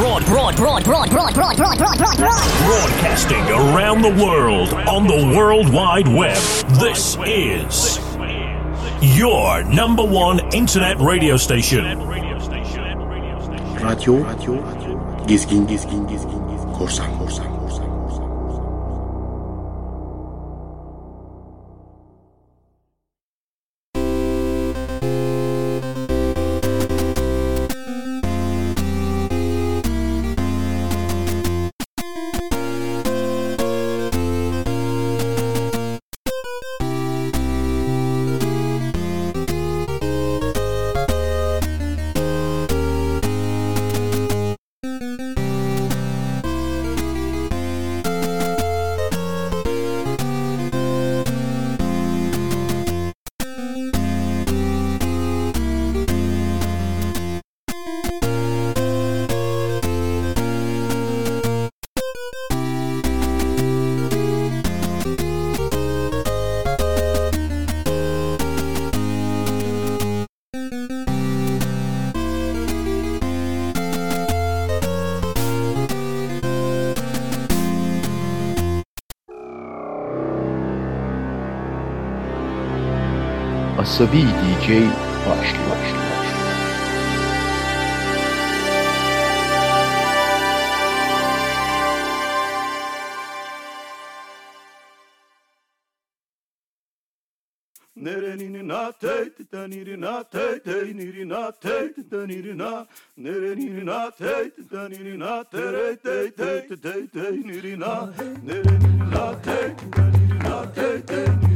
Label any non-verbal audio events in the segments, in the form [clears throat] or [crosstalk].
Broad, broad, broad, broad, broad, broad, broad, broad, broad, broad. Broadcasting around the world on the World Wide Web. This is your number one internet radio station. Radyo, radyo, gezgin, gezgin, gezgin, gezgin, korsan, korsan, korsan, korsan. Asabi DJ başlıyor. Nerenina teyt danirina teyt denirina teyt danirina Nerenina teyt danirina tere teyt teyt teyt denirina Nerenina teyt danirina teyt denirina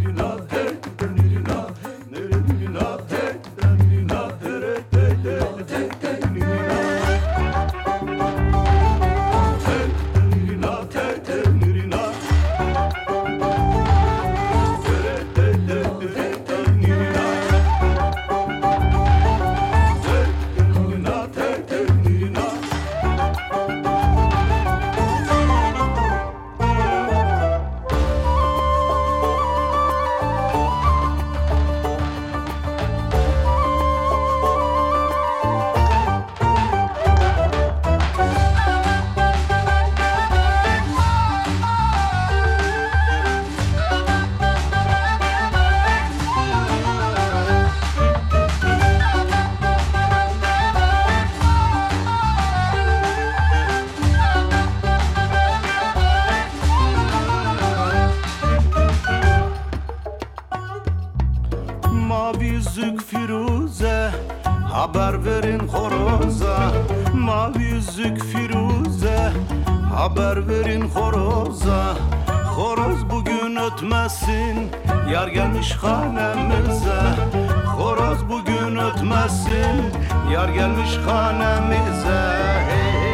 Haber verin horoza. Horoz bugün ötmesin Yar gelmiş hanemize. Horoz bugün ötmesin Yar gelmiş hanemize. Hey,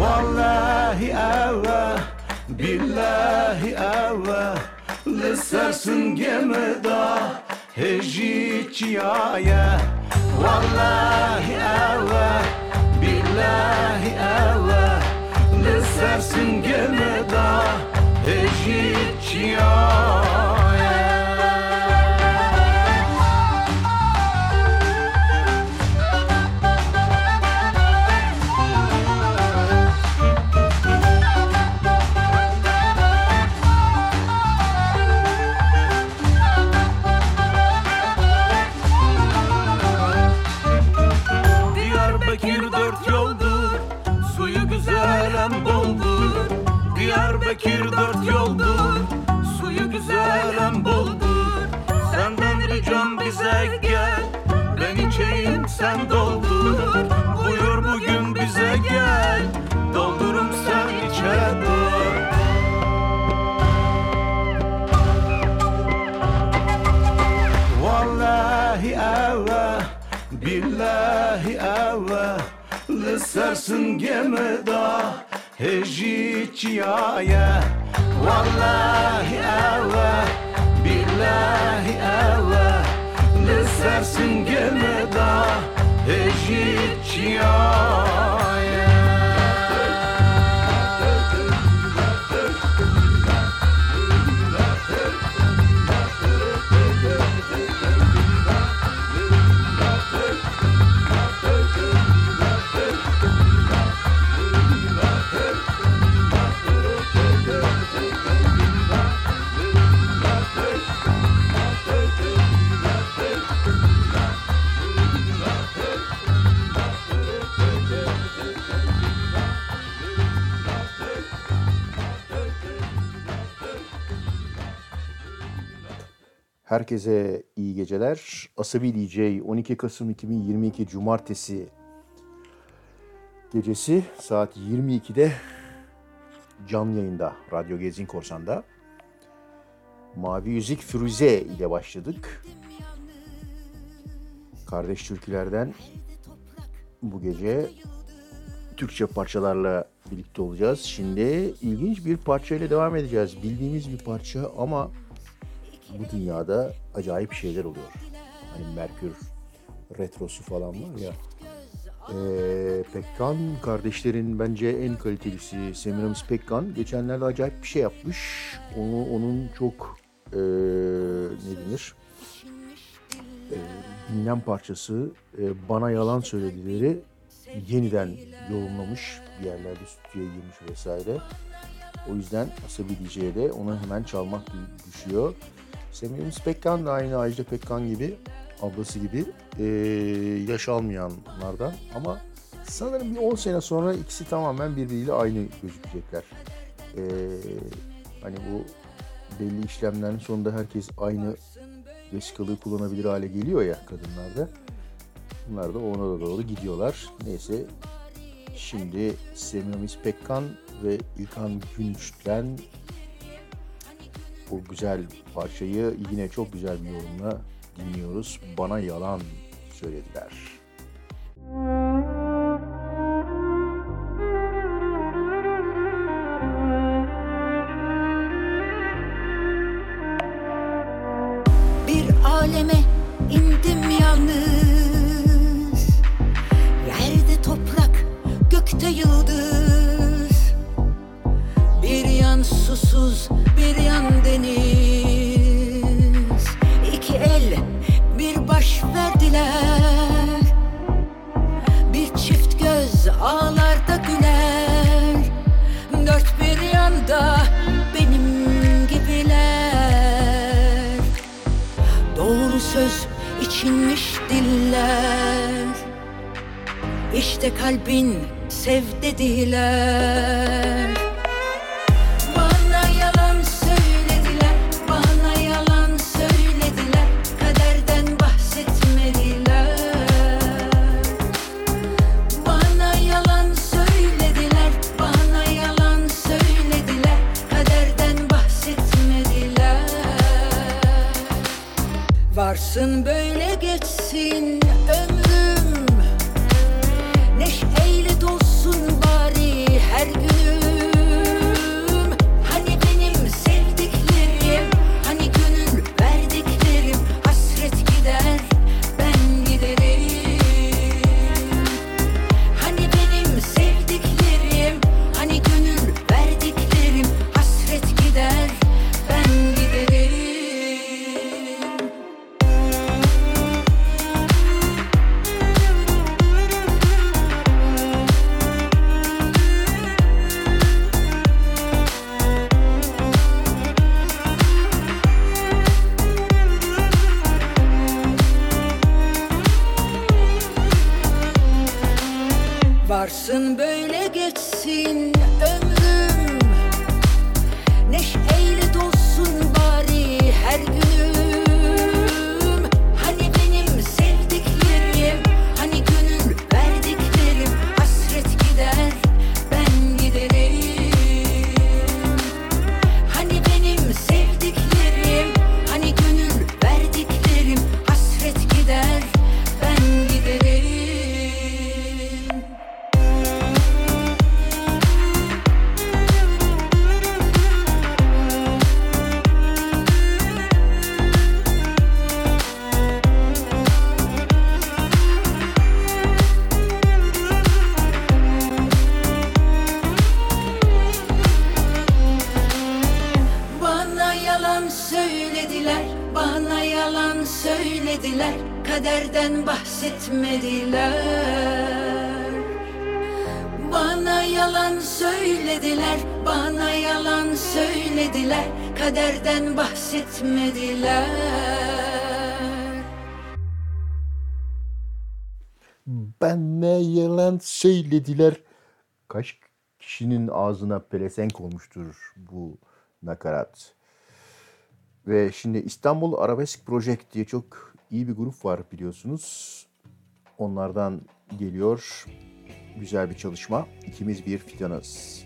Vallahi eve Billahi eve Lissersin gemide Heciciye Vallahi eve Billahi Asabi DJ 12 Kasım 2022 Cumartesi gecesi saat 22'de canlı yayında Radyo Gezin Korsan'da. Mavi Yüzük Firuze ile başladık. Kardeş türkülerden bu gece Türkçe parçalarla birlikte olacağız. Şimdi ilginç bir parçayla devam edeceğiz. Bildiğimiz bir parça ama bu dünyada acayip şeyler oluyor. Hani Merkür retrosu falan var ya. Ee, Pekkan kardeşlerin bence en kalitelisi Semiramis Pekkan geçenlerde acayip bir şey yapmış. Onu onun çok ee, ne denir? Ee, bilinen parçası e, Bana Yalan Söyledileri yeniden yorumlamış. Bir yerlerde stüdyoya girmiş vesaire. O yüzden Asabi DJ'ye de ona hemen çalmak düşüyor. Semiramis Pekkan da aynı Ajda Pekkan gibi, ablası gibi e, yaş almayanlardan. Ama sanırım bir 10 sene sonra ikisi tamamen birbiriyle aynı gözükecekler. E, hani bu belli işlemlerin sonunda herkes aynı vesikalığı kullanabilir hale geliyor ya kadınlarda. Bunlar da ona da doğru gidiyorlar. Neyse şimdi Semiramis Pekkan ve İlkan Günç'ten bu güzel parçayı yine çok güzel bir yorumla dinliyoruz. Bana yalan söylediler. Bir aleme söylediler. Kaç kişinin ağzına pelesenk olmuştur bu nakarat. Ve şimdi İstanbul Arabesk Project diye çok iyi bir grup var biliyorsunuz. Onlardan geliyor güzel bir çalışma. İkimiz bir fidanız.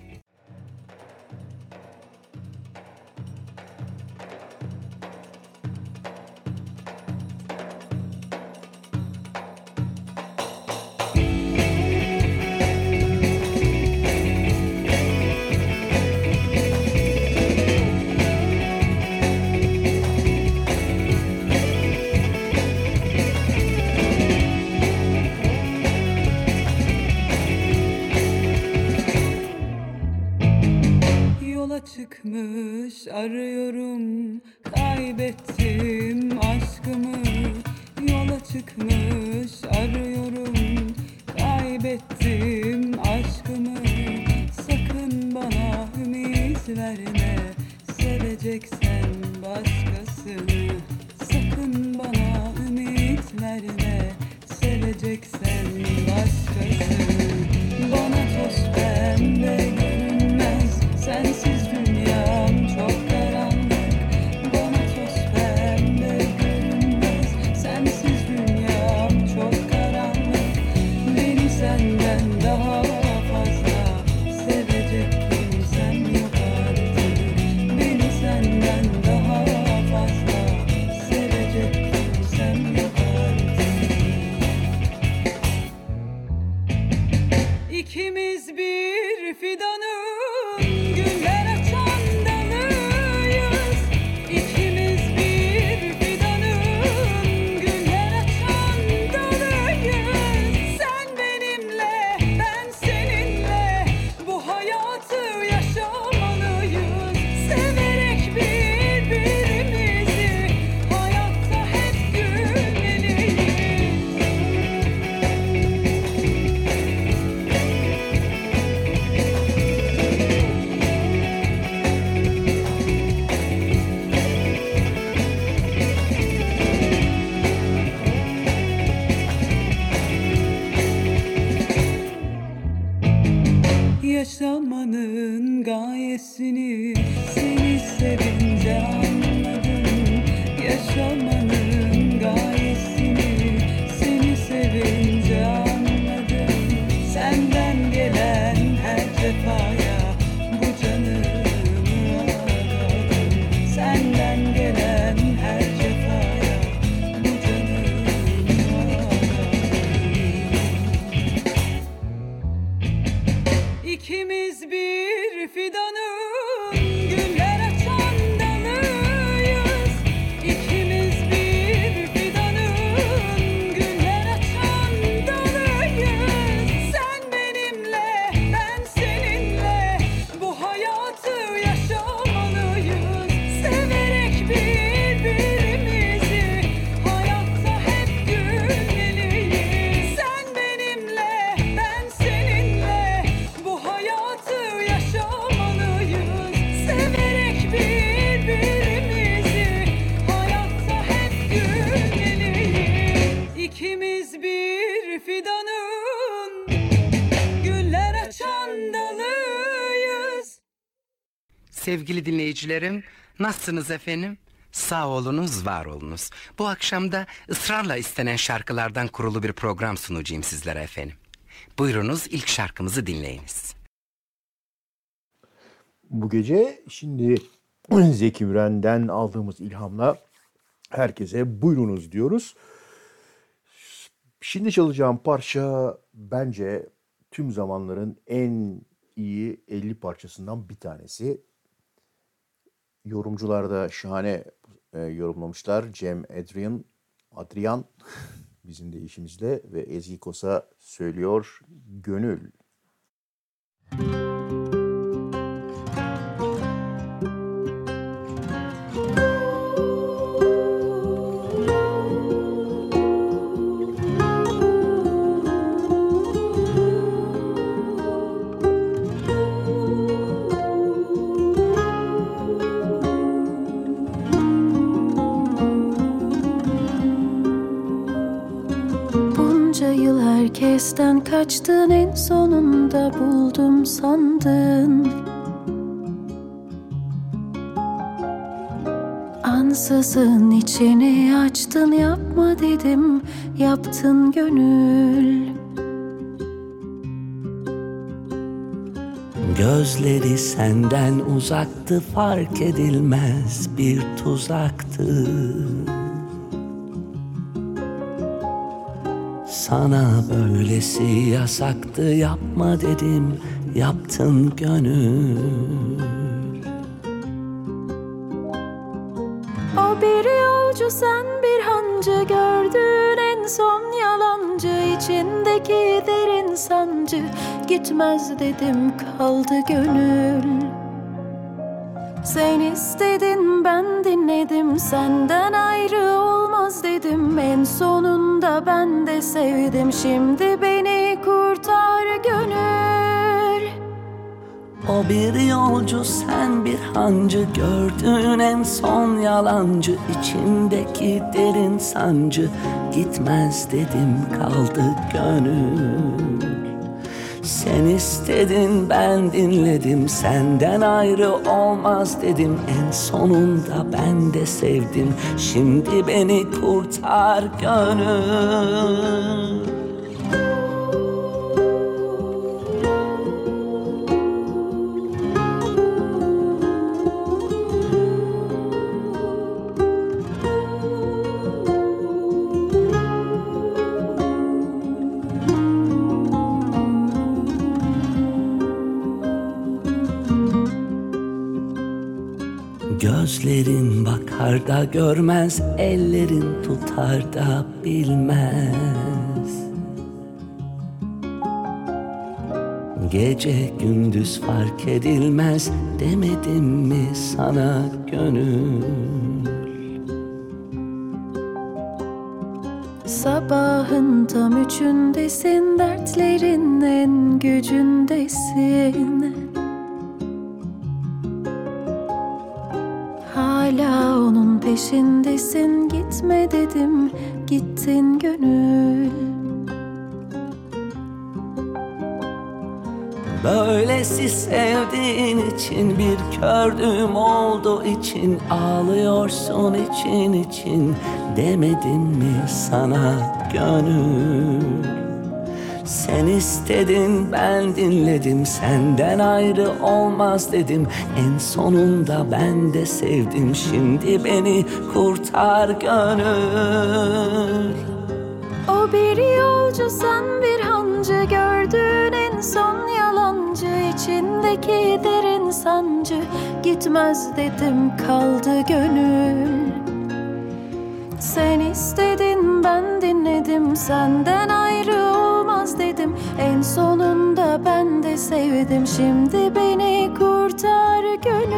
Dinleyicilerim, nasılsınız efendim? Sağ olunuz, var olunuz. Bu akşam da ısrarla istenen şarkılardan kurulu bir program sunacağım sizlere efendim. Buyurunuz ilk şarkımızı dinleyiniz. Bu gece şimdi [clears throat] Zeki Müren'den aldığımız ilhamla herkese buyurunuz diyoruz. Şimdi çalacağım parça bence tüm zamanların en iyi 50 parçasından bir tanesi. Yorumcular da şahane e, yorumlamışlar. Cem Adrian, Adrian [laughs] bizim de işimizle ve Ezgi Kosa söylüyor Gönül. Bunca herkesten kaçtın en sonunda buldum sandın. Ansızın içini açtın yapma dedim Yaptın gönül. Gözleri senden uzaktı fark edilmez bir tuzaktı Sana böylesi yasaktı yapma dedim yaptın gönül. O bir yolcu sen bir hancı Gördüğün en son yalancı içindeki derin sancı. Gitmez dedim kaldı gönül. Sen istedin ben dinledim Senden ayrı olmaz dedim. En sonunda ben de sevdim. Şimdi beni kurtar gönül. O bir yolcu sen bir hancı Gördüğün en son yalancı içindeki derin sancı. Gitmez dedim kaldı gönül Sen istedin ben dinledim. Senden ayrı olmaz dedim. En sonunda ben de sevdim. Şimdi beni kurtar gönül bakar da görmez, ellerin tutar da bilmez. Gece gündüz fark edilmez demedim mi sana gönül? Sabahın tam üçündesin Dertlerin en gücündesin Hala onun peşindesin. Gitme dedim gittin gönül. Böylesi sevdiğin için bir kördüğüm oldu için Ağlıyorsun için için demedim mi sana gönül Sen istedin ben dinledim. Senden ayrı olmaz dedim. En sonunda ben de sevdim. Şimdi beni kurtar gönül. O bir yolcu sen bir hancı Gördüğün en son yalancı içindeki derin sancı. Gitmez dedim kaldı gönül. Sen istedin ben dinledim. Senden ayrı olmaz dedim En sonunda ben de sevdim Şimdi beni kurtar gönül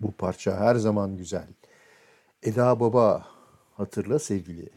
Bu parça her zaman güzel. Eda Baba hatırla sevgili.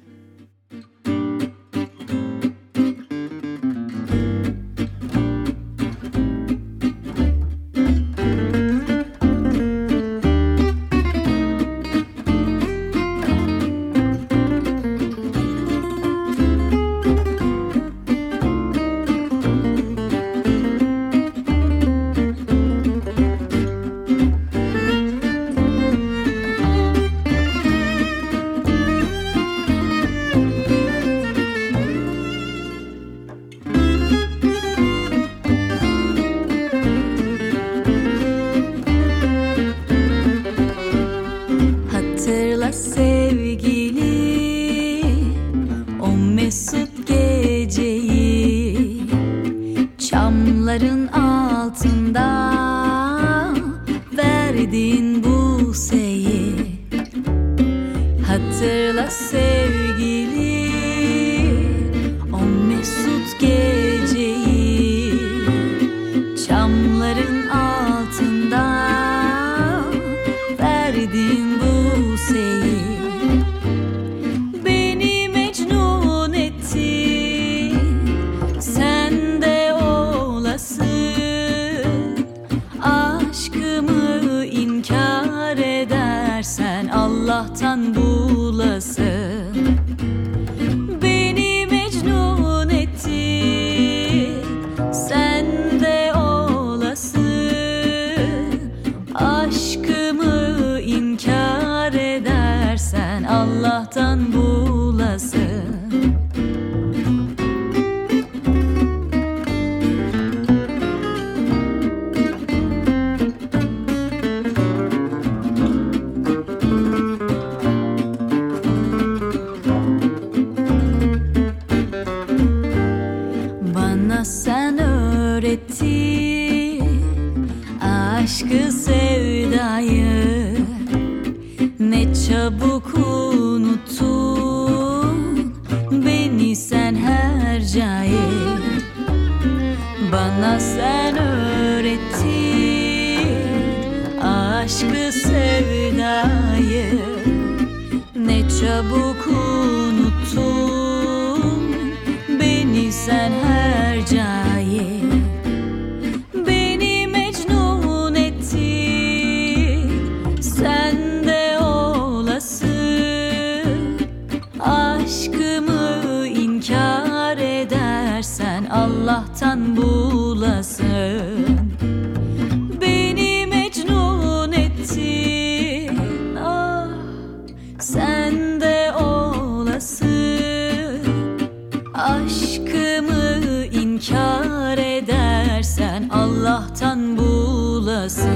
dünyası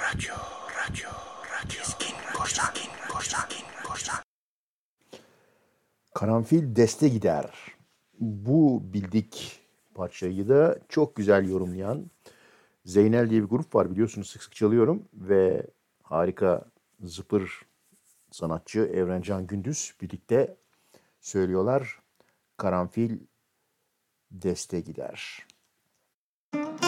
Radyo, radyo, Karanfil deste gider. Bu bildik parçayı da çok güzel yorumlayan Zeynel diye bir grup var biliyorsunuz sık sık çalıyorum ve harika zıpır sanatçı Evrencan Gündüz birlikte söylüyorlar. Karanfil deste gider. Müzik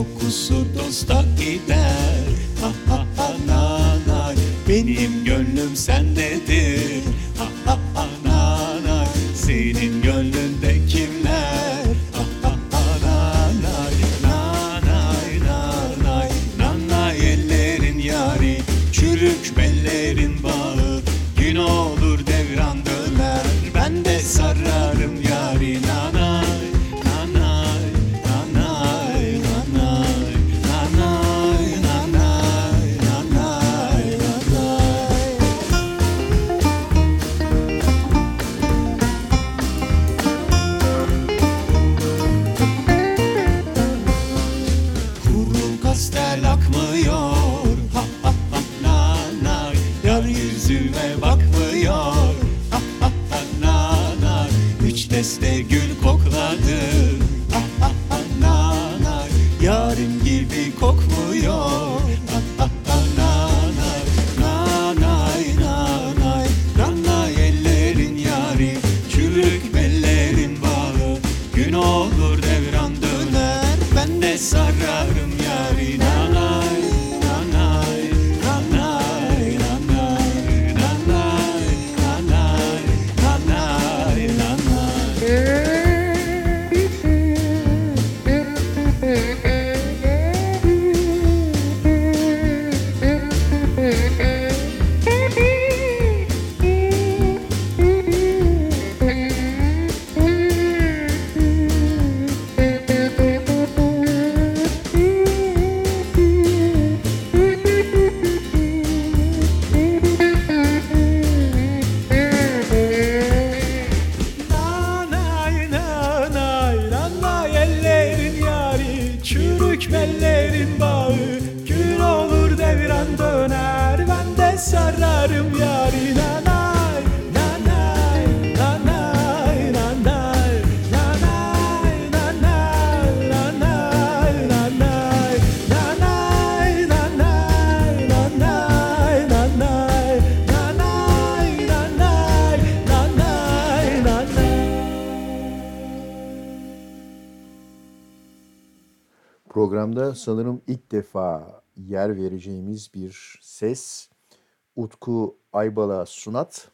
kokusu dosta gider. Ha ha ha nanay Benim gönlüm sendedir. Ha ha ha nanay Senin gönlüm Programda sanırım ilk defa yer vereceğimiz bir ses Utku Aybala Sunat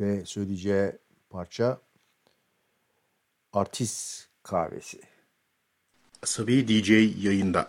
ve söyleyeceği parça Artist Kahvesi. Asabi DJ yayında.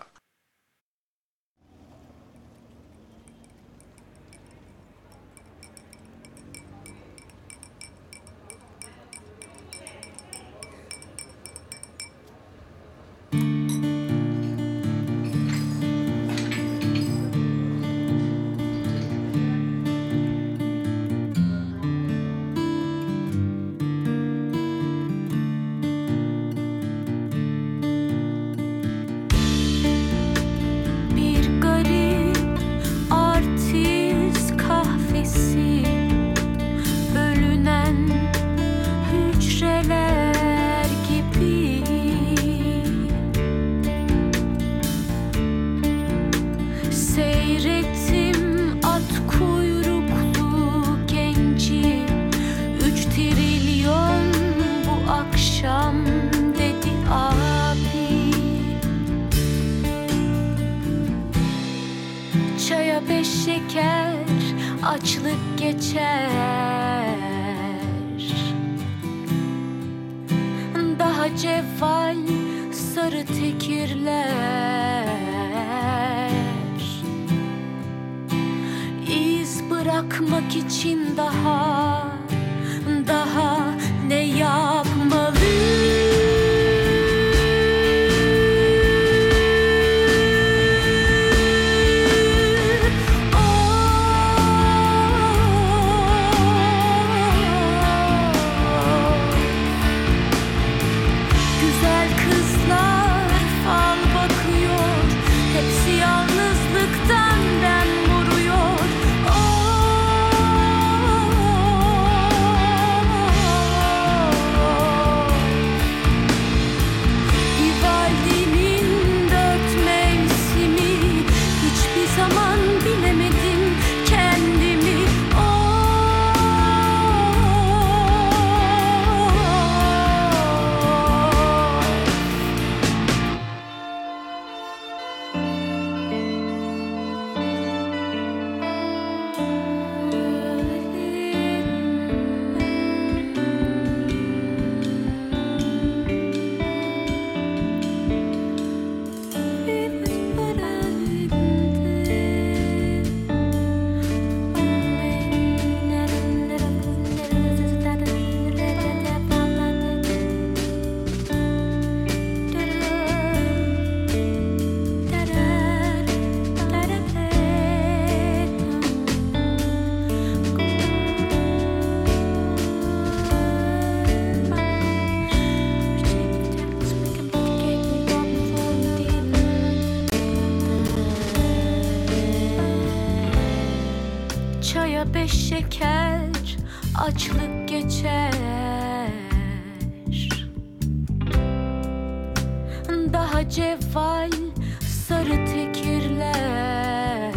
Tekirler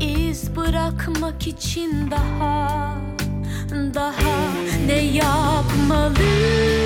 İz bırakmak için daha daha ne yapmalı?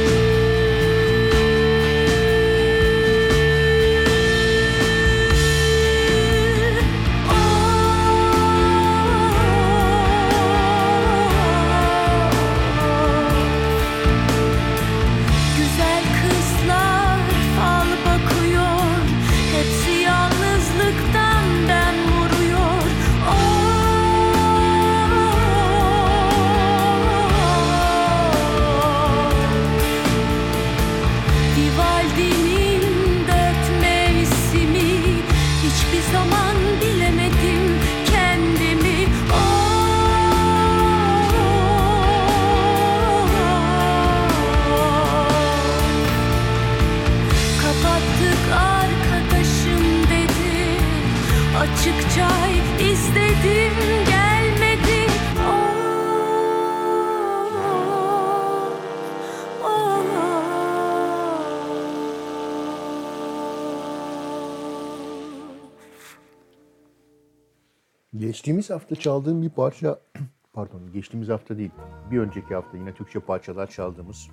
Geçtiğimiz hafta çaldığım bir parça, [clears throat] pardon geçtiğimiz hafta değil, bir önceki hafta yine Türkçe parçalar çaldığımız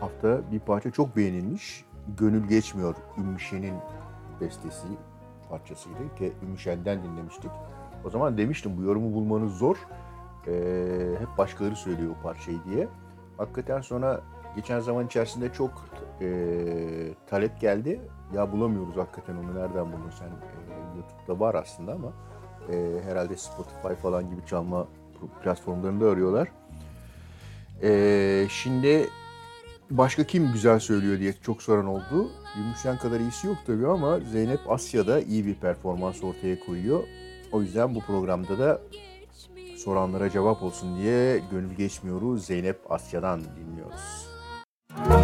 hafta bir parça çok beğenilmiş. Gönül Geçmiyor Ümmüşen'in bestesi parçasıydı ki Ümmüşen'den dinlemiştik. O zaman demiştim bu yorumu bulmanız zor. Ee, hep başkaları söylüyor o parçayı diye. Hakikaten sonra geçen zaman içerisinde çok e, talep geldi. Ya bulamıyoruz hakikaten onu nereden buldun sen? E, YouTube'da var aslında ama e, herhalde Spotify falan gibi çalma platformlarında arıyorlar. E, şimdi başka kim güzel söylüyor diye çok soran oldu. Gümüşen kadar iyisi yok tabii ama Zeynep Asya'da iyi bir performans ortaya koyuyor. O yüzden bu programda da soranlara cevap olsun diye Gönül Geçmiyor'u Zeynep Asya'dan dinliyoruz. Asabi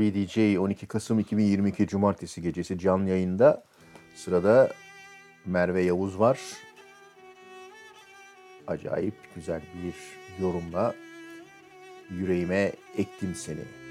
DJ 12 Kasım 2022 Cumartesi gecesi canlı yayında. Sırada Merve Yavuz var. Acayip güzel bir yorumla yüreğime ektim seni.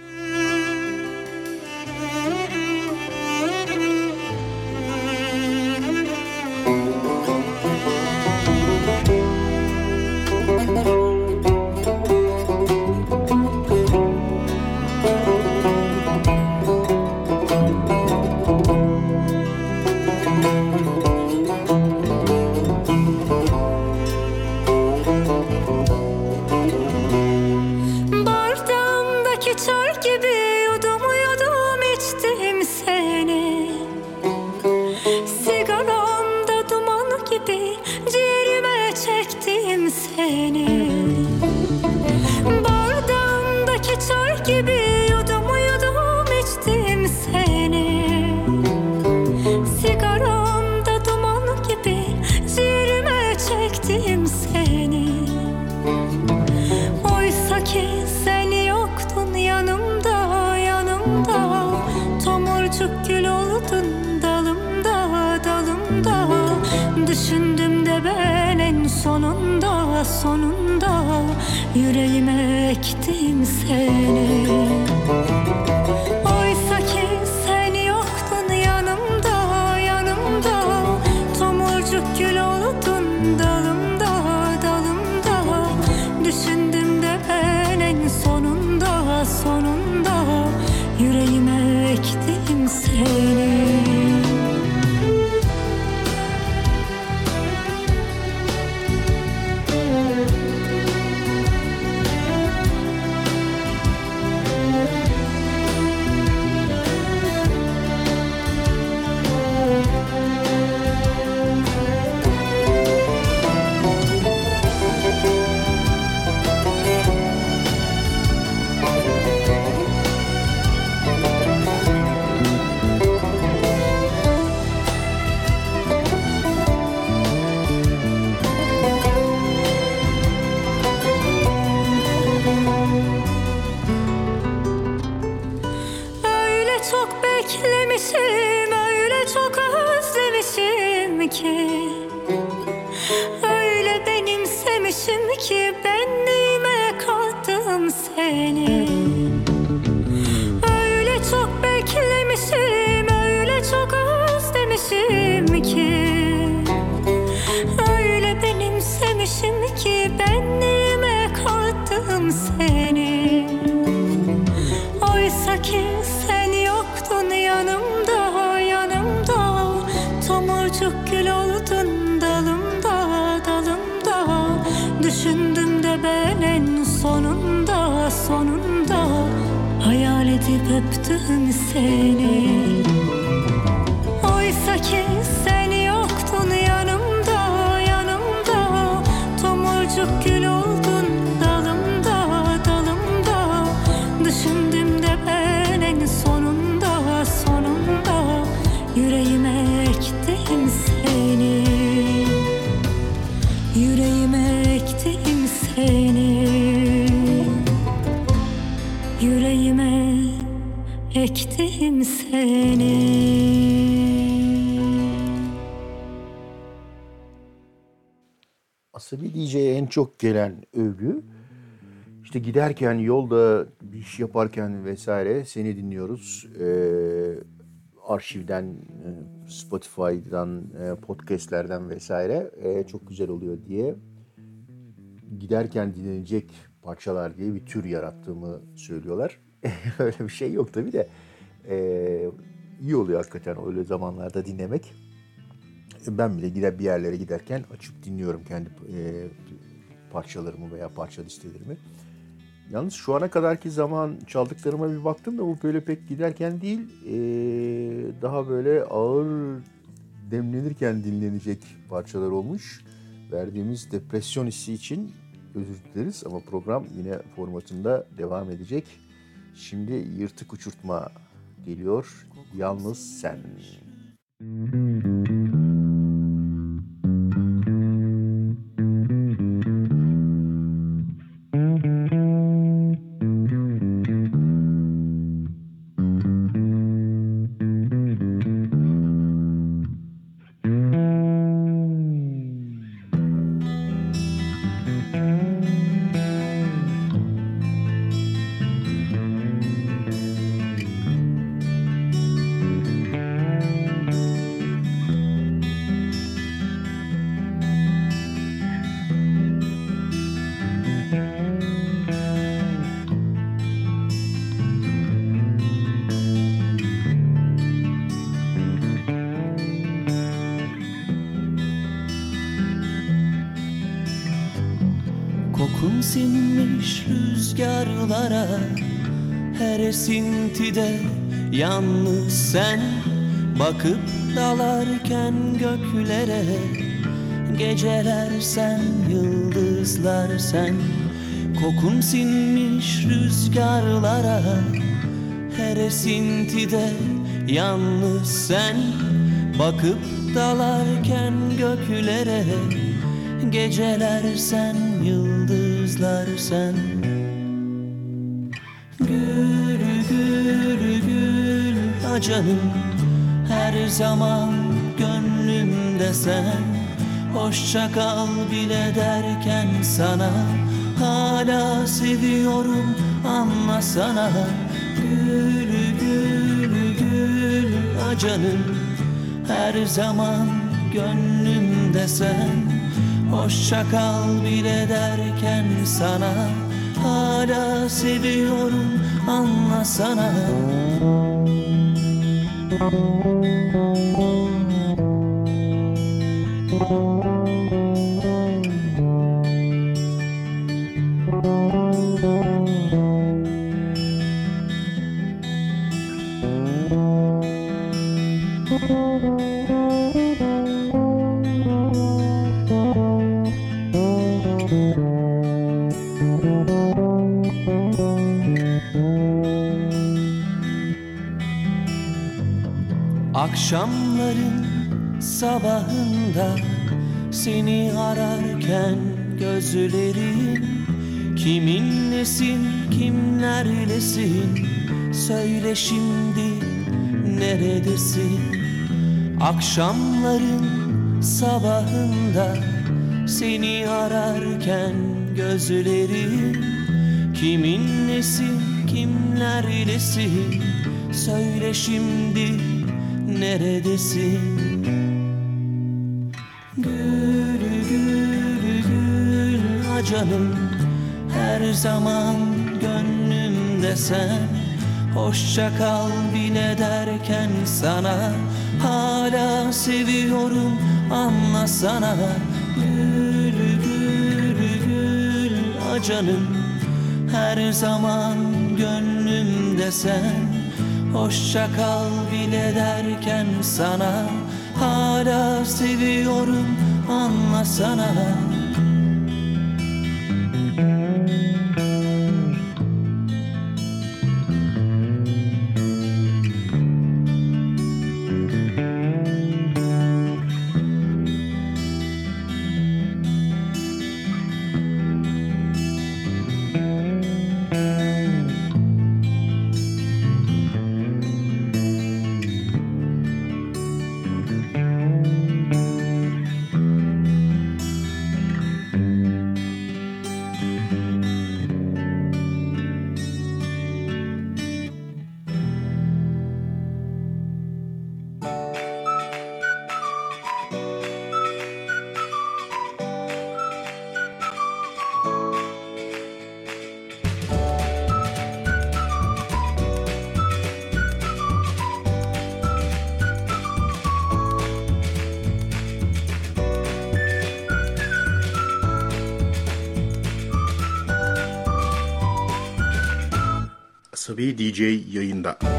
Düşündüm de ben en sonunda sonunda Yüreğime ektim seni çok gelen övgü işte giderken yolda bir iş yaparken vesaire seni dinliyoruz. Ee, arşivden, e, Spotify'dan, e, podcastlerden vesaire e, çok güzel oluyor diye giderken dinlenecek parçalar diye bir tür yarattığımı söylüyorlar. [laughs] Öyle bir şey yok tabii de e, iyi oluyor hakikaten öyle zamanlarda dinlemek. Ben bile gider bir yerlere giderken açıp dinliyorum kendi e, parçalarımı veya parça listelerimi. Yalnız şu ana kadarki zaman çaldıklarıma bir baktım da bu böyle pek giderken değil, e, daha böyle ağır demlenirken dinlenecek parçalar olmuş. Verdiğimiz depresyon hissi için özür dileriz ama program yine formatında devam edecek. Şimdi yırtık uçurtma geliyor. Yalnız sen. sinmiş esintide yalnız sen Bakıp dalarken göklere. Geceler sen, yıldızlar sen Kokun sinmiş rüzgarlara. Her esintide yalnız sen Bakıp dalarken göklere. Geceler sen, yıldızlar sen canım Her zaman gönlümde sen. Hoşça kal bile derken sana Hala seviyorum anlasana Gül, gül, gül ha canım Her zaman gönlümde sen. Hoşça kal bile derken sana Hala seviyorum anlasana Akşamların şimdi neredesin? Akşamların sabahında seni ararken gözlerin Kiminlesin kimlerlesin söyle şimdi neredesin? Gül gül gül ha canım Her zaman gönlümde sen Hoşça kal bile derken sana. Hala seviyorum anlasana Gül gül gül ha canım. Her zaman gönlümde sen. Hoşça kal bile derken sana. Hala seviyorum anlasana Asabi DJ yayında.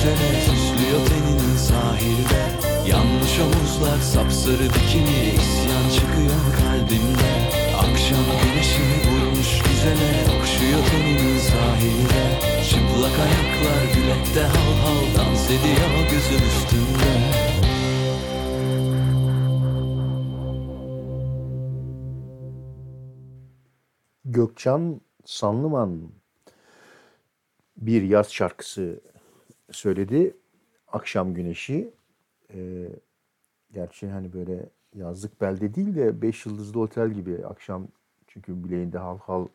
Güzele Süslüyor tenini sahilde. Yanmış omuzlar sapsarı bikini isyan çıkıyor kalbimde. Akşam güneşi vurmuş güzele Okşuyor tenini sahilde. Çıplak ayaklar bilekte hal hal dans ediyor gözüm üstünde. Gökçen Sanlıman bir yaz şarkısı söyledi. Akşam Güneşi. Ee, gerçi hani böyle yazlık belde değil de beş yıldızlı otel gibi akşam çünkü bileğinde hal hal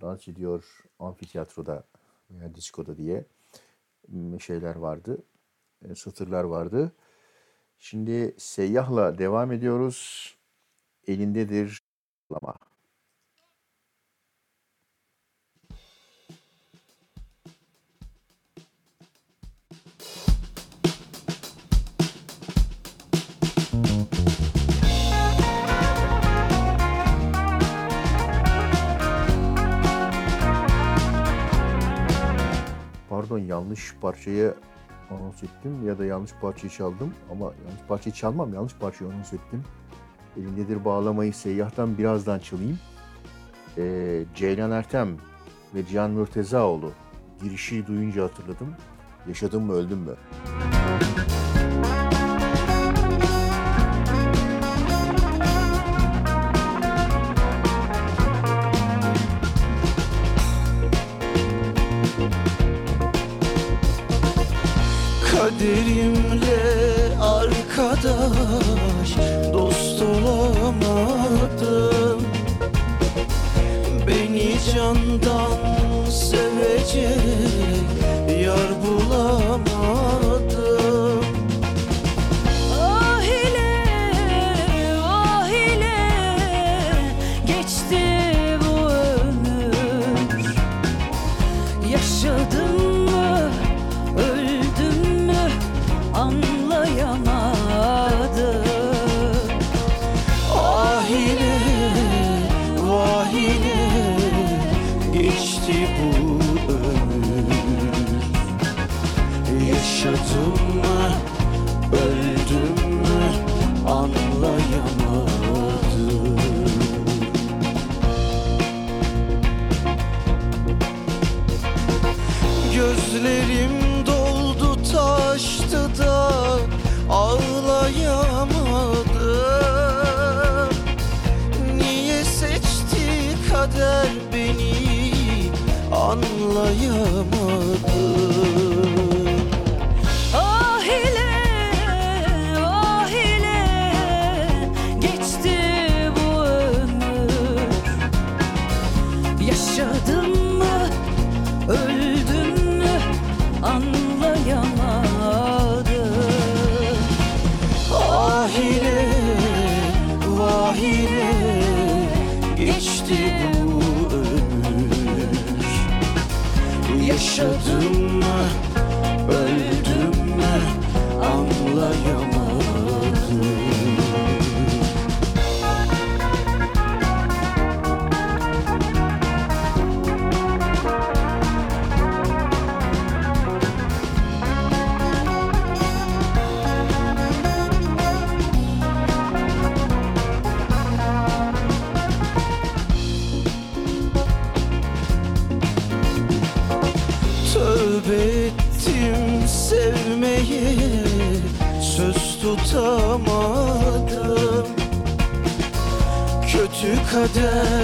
dans ediyor amfiteyatroda veya diskoda diye şeyler vardı. e, satırlar vardı. Şimdi seyyahla devam ediyoruz. Elindedir lama. Pardon yanlış parçayı anons ettim ya da yanlış parçayı çaldım ama yanlış parçayı çalmam yanlış parçayı anons ettim. Elindedir bağlamayı seyyahtan birazdan çalayım. Ee, Ceylan Ertem ve Cihan Mürtezaoğlu girişi duyunca hatırladım. Yaşadım mı öldüm mü? Kaderimle done.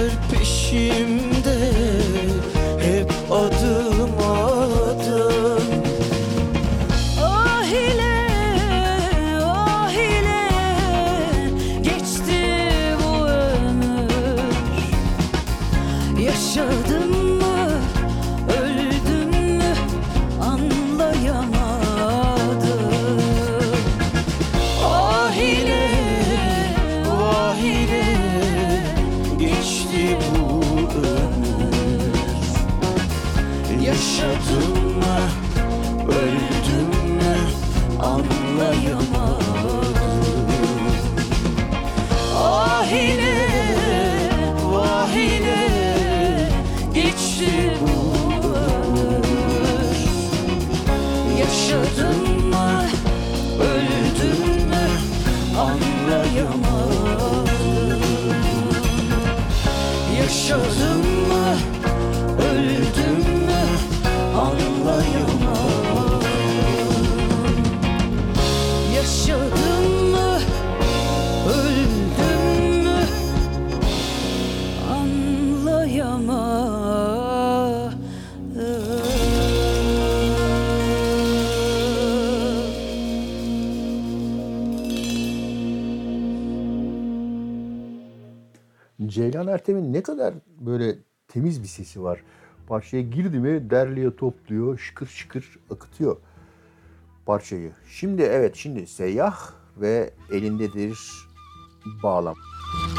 Ceylan Ertem'in ne kadar böyle temiz bir sesi var. Parçaya girdi mi derliyor, topluyor, şıkır şıkır akıtıyor parçayı. Şimdi evet şimdi Seyyah ve elindedir bağlam. Müzik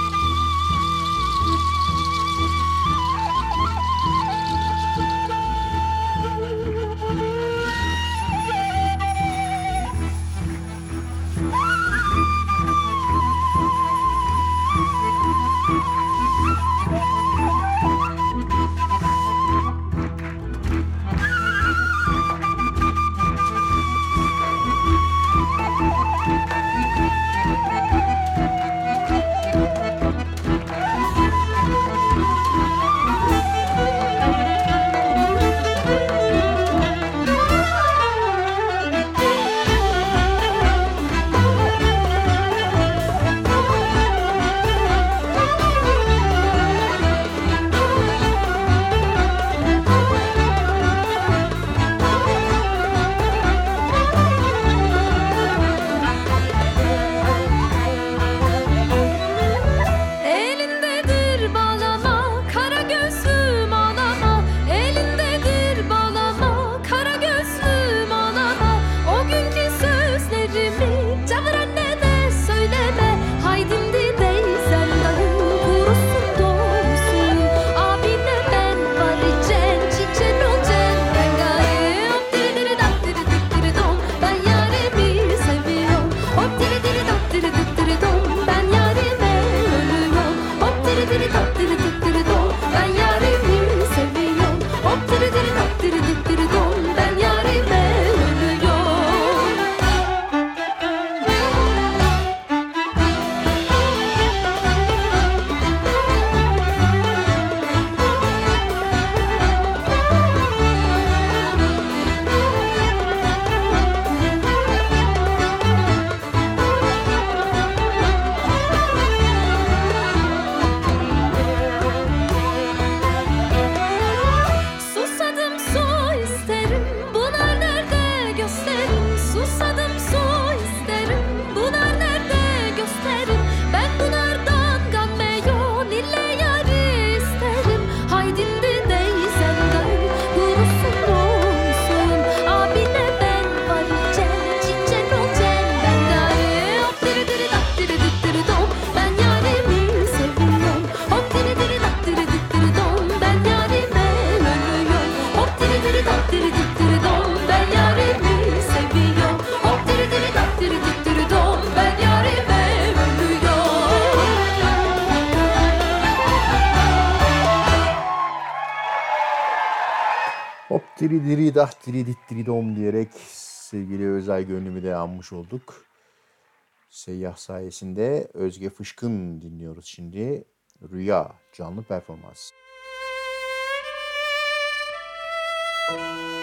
Diri diri dah diri dit diri dom diyerek sevgili Özay Gönlüm'ü de anmış olduk. Seyyah sayesinde Özge Fışkın dinliyoruz şimdi. Rüya canlı performans. Değmeyin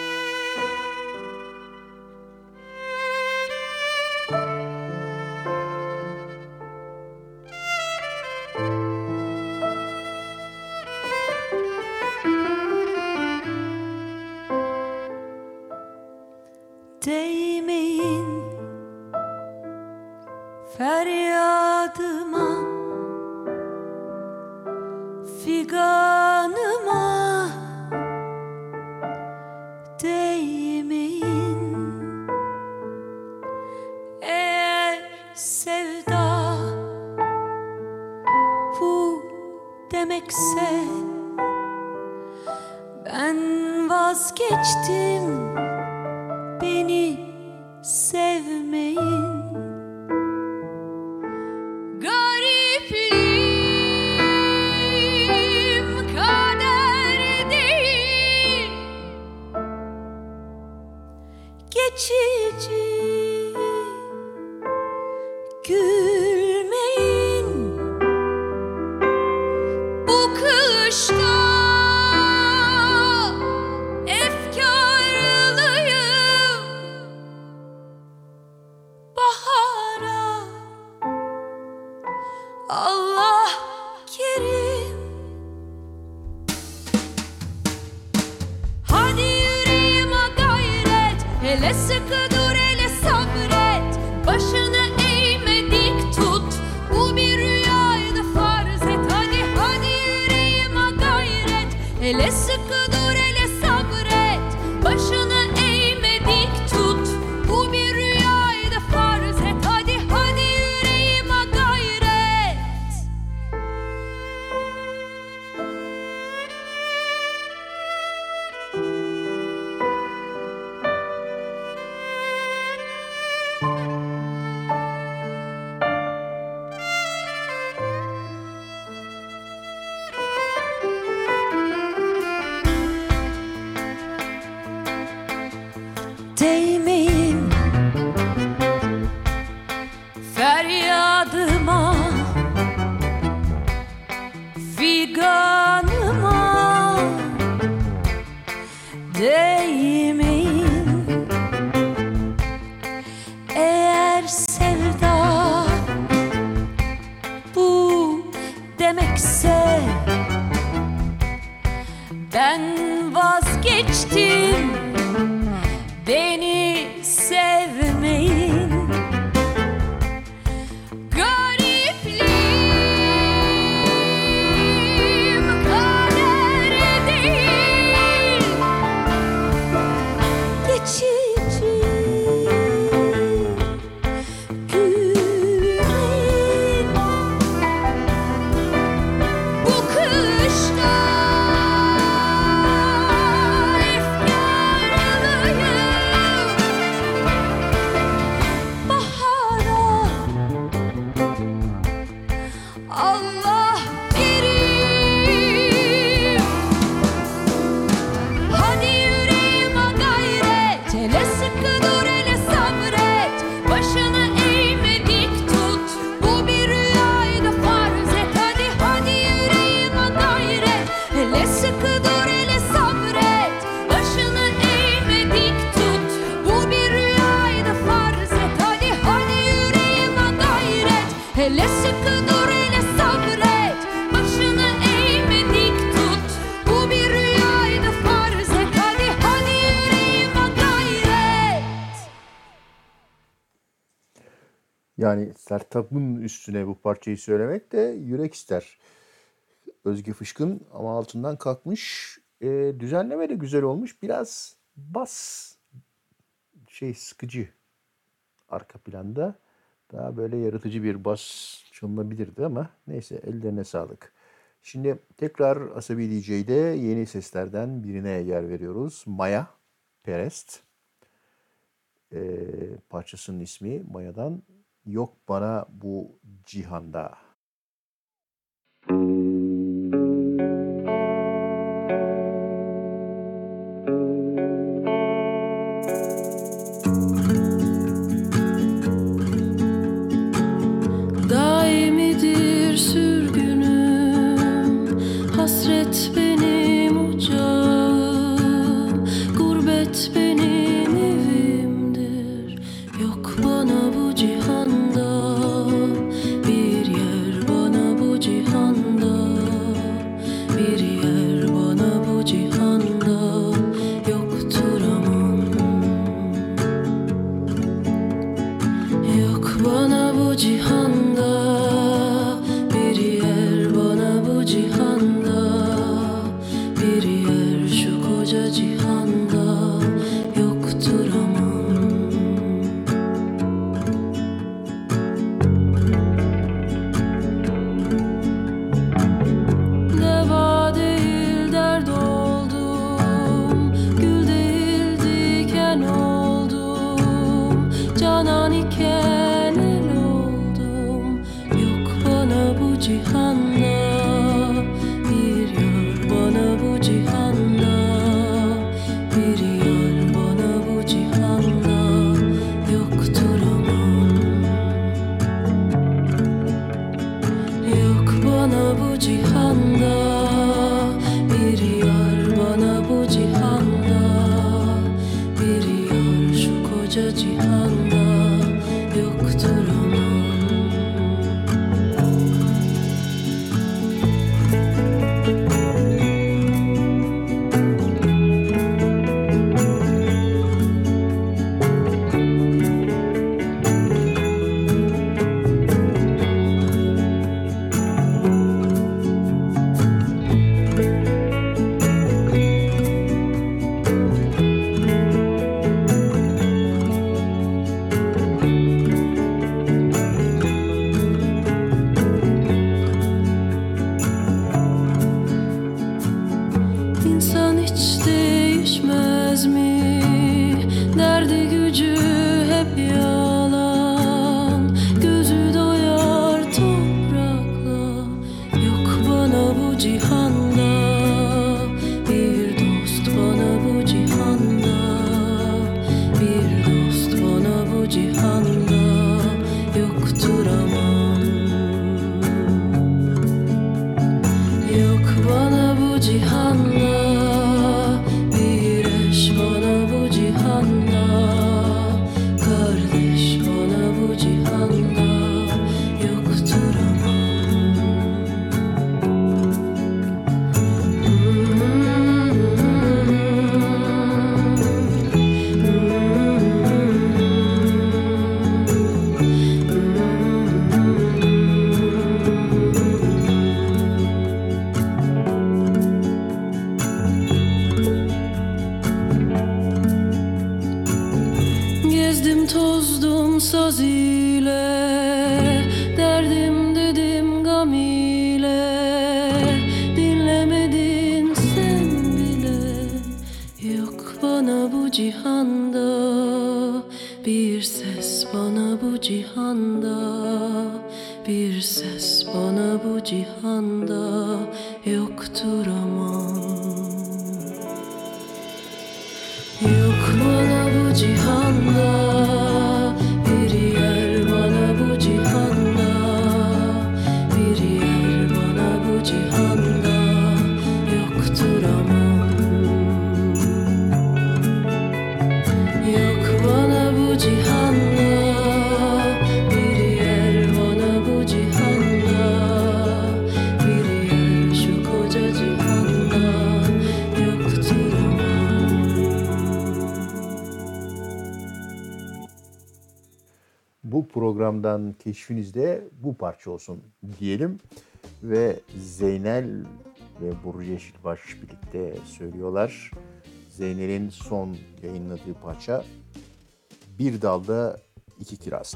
Yani Sertab'ın üstüne bu parçayı söylemek de yürek ister. Özge Fışkın ama altından kalkmış. E, düzenleme de güzel olmuş. Biraz bas şey sıkıcı arka planda. Daha böyle yaratıcı bir bas çalınabilirdi ama neyse ellerine sağlık. Şimdi tekrar Asabi DJ'de yeni seslerden birine yer veriyoruz. Maya Perest. E, parçasının ismi Maya'dan Yok Bana Bu Cihanda. keşfinizde bu parça olsun diyelim. Ve Zeynel ve Burcu Yeşilbaş birlikte söylüyorlar. Zeynel'in son yayınladığı parça Bir Dalda İki Kiraz.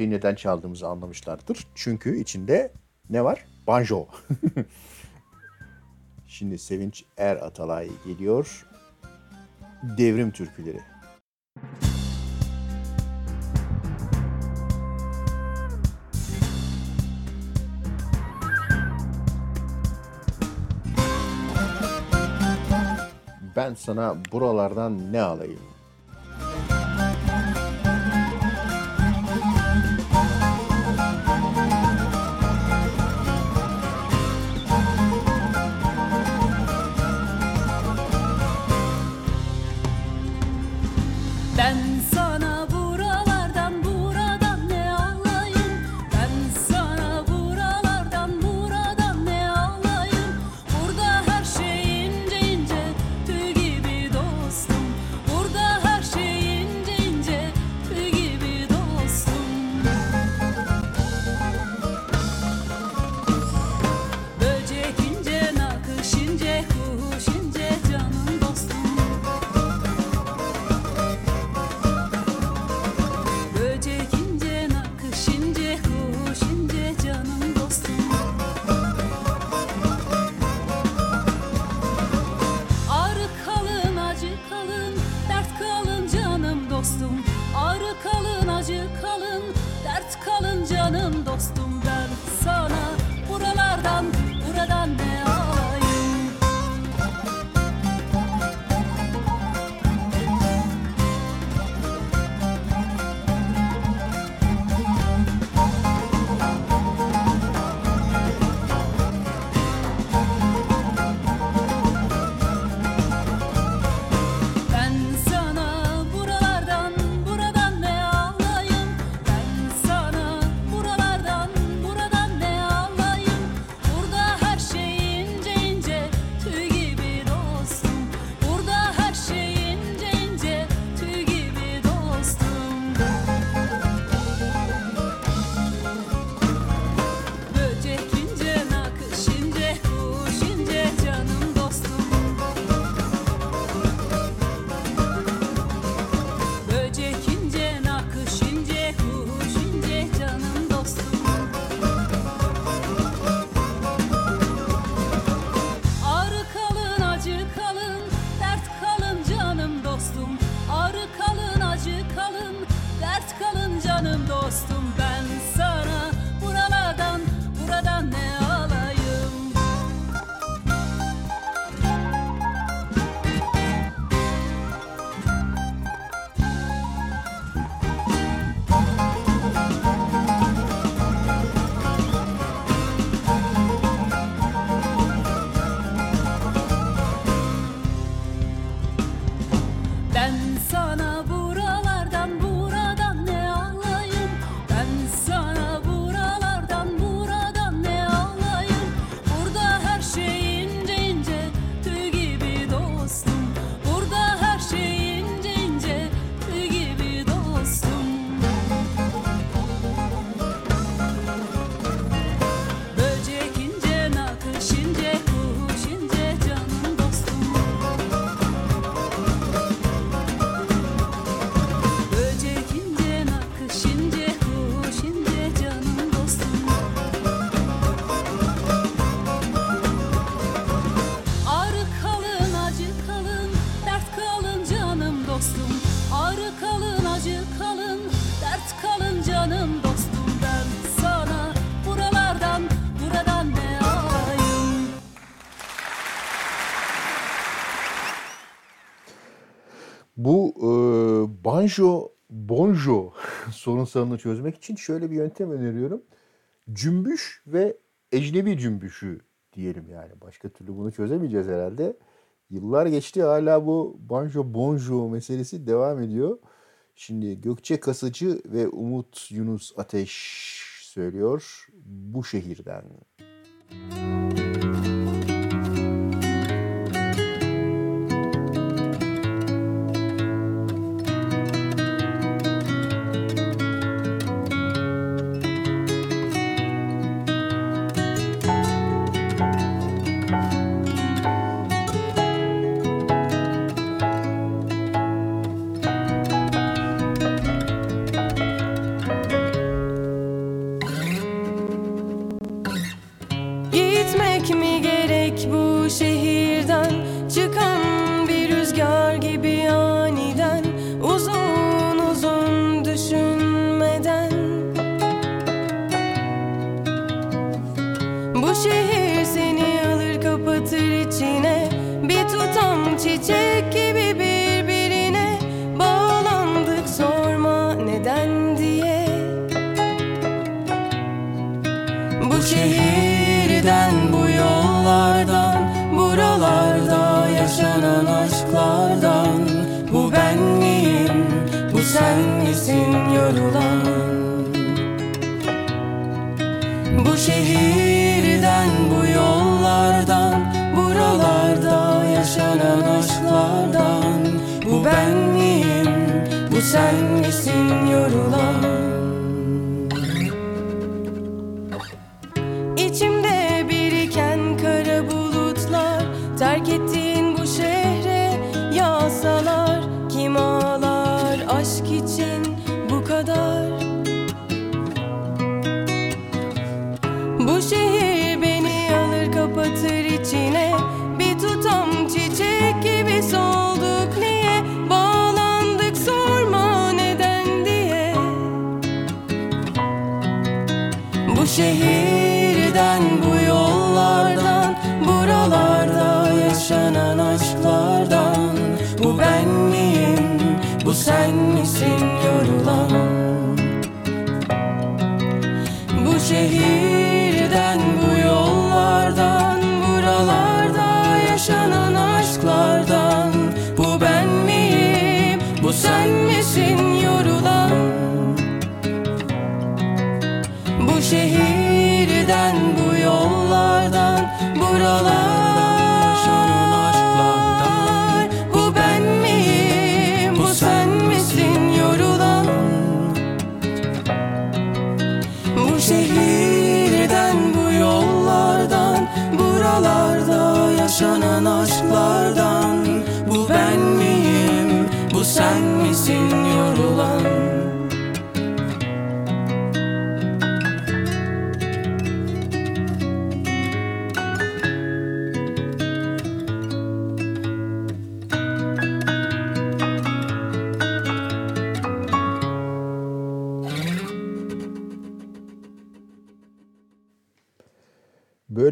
parçayı neden çaldığımızı anlamışlardır. Çünkü içinde ne var? Banjo. [laughs] Şimdi Sevinç Er Atalay geliyor. Devrim türküleri. Ben sana buralardan ne alayım? Banjo, bonjo [laughs] sorunsalını çözmek için şöyle bir yöntem öneriyorum. Cümbüş ve ecnebi cümbüşü diyelim yani. Başka türlü bunu çözemeyeceğiz herhalde. Yıllar geçti hala bu banjo bonjo meselesi devam ediyor. Şimdi Gökçe Kasıcı ve Umut Yunus Ateş söylüyor bu şehirden. Gitmek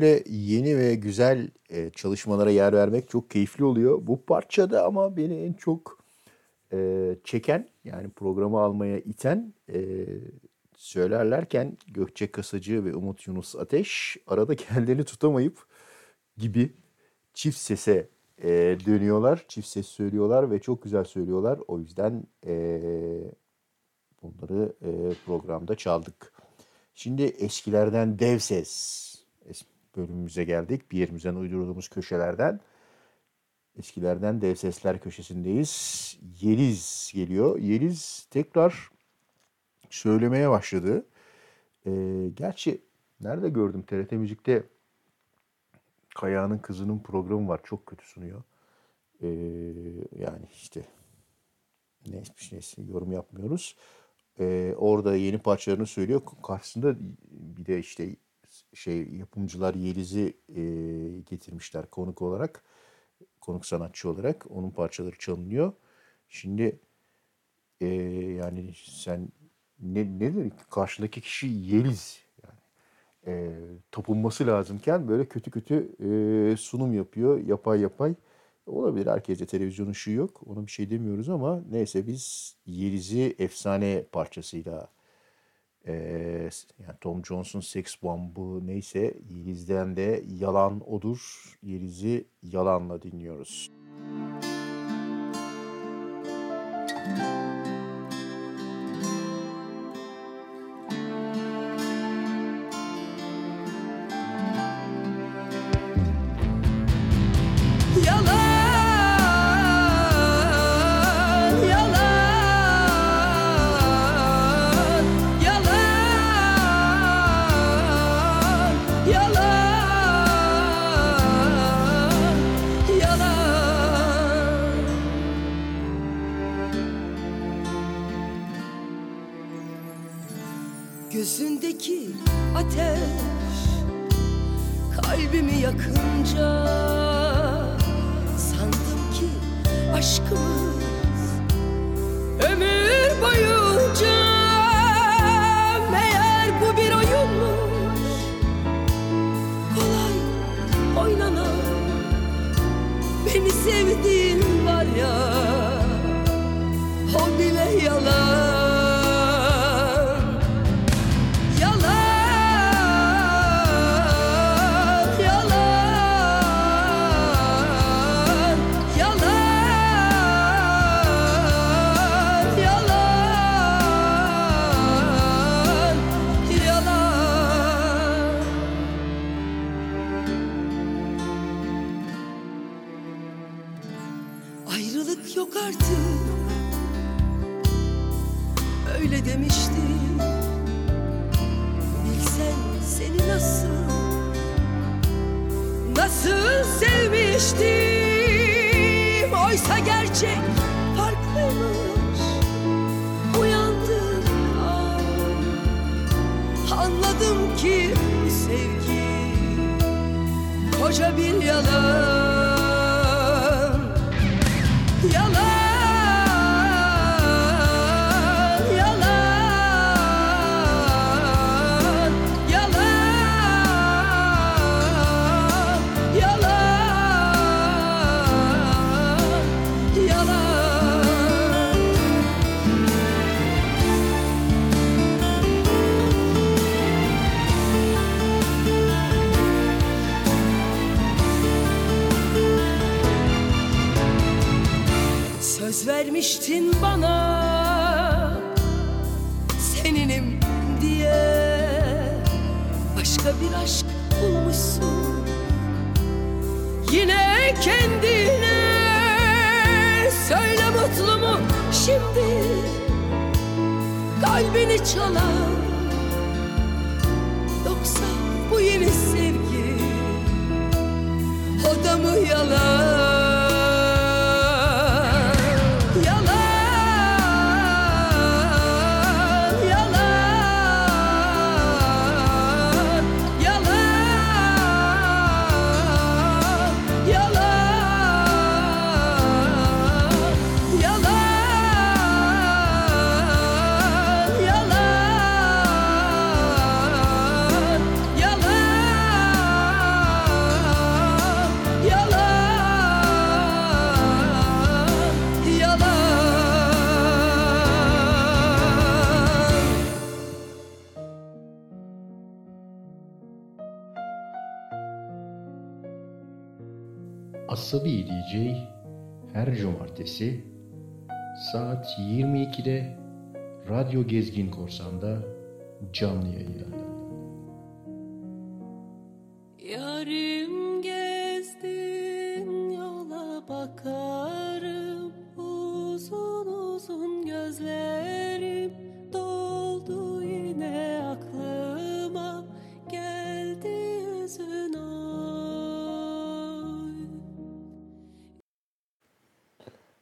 Böyle yeni ve güzel e, çalışmalara yer vermek çok keyifli oluyor. Bu parçada ama beni en çok e, çeken yani programı almaya iten e, söylerlerken Gökçe Kasacı ve Umut Yunus Ateş arada [laughs] kendilerini tutamayıp gibi çift sese e, dönüyorlar. Çift ses söylüyorlar ve çok güzel söylüyorlar. O yüzden e, bunları e, programda çaldık. Şimdi eskilerden dev ses es- bölümümüze geldik. Bir yerimizden uydurduğumuz köşelerden. Eskilerden dev sesler köşesindeyiz. Yeliz geliyor. Yeliz tekrar söylemeye başladı. E, gerçi nerede gördüm TRT Müzik'te Kaya'nın kızının programı var. Çok kötü sunuyor. E, yani işte neyse, neyse yorum yapmıyoruz. E, orada yeni parçalarını söylüyor. Karşısında bir de işte şey yapımcılar Yeliz'i e, getirmişler konuk olarak. Konuk sanatçı olarak. Onun parçaları çalınıyor. Şimdi e, yani sen ne, ne demek? Karşındaki kişi Yeliz. Yani, e, tapınması lazımken böyle kötü kötü e, sunum yapıyor. Yapay yapay. Olabilir herkeste televizyon ışığı yok. Ona bir şey demiyoruz ama neyse biz Yeliz'i efsane parçasıyla eee, yani Tom Jones'un Sex Bomb'ı neyse Yeliz'den de Yalan Odur. Yeliz'i yalanla dinliyoruz. Yalan, Gezgin Korsan'da canlı yayında. Yarim gezdin yola bakarım. Uzun uzun gözlerim doldu yine aklıma. Geldi yüzün oy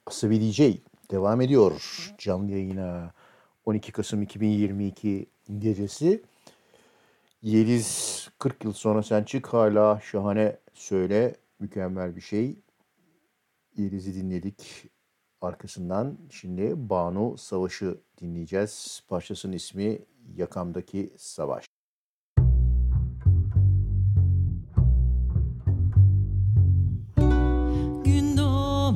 Asabi DJ devam ediyor canlı yayına 12 Kasım 2022 gecesi. Yeliz 40 yıl sonra sen çık hala şahane söyle mükemmel bir şey. Yeliz'i dinledik arkasından şimdi Banu Savaş'ı dinleyeceğiz. Parçasının ismi Yakamdaki Savaş. Gün doğ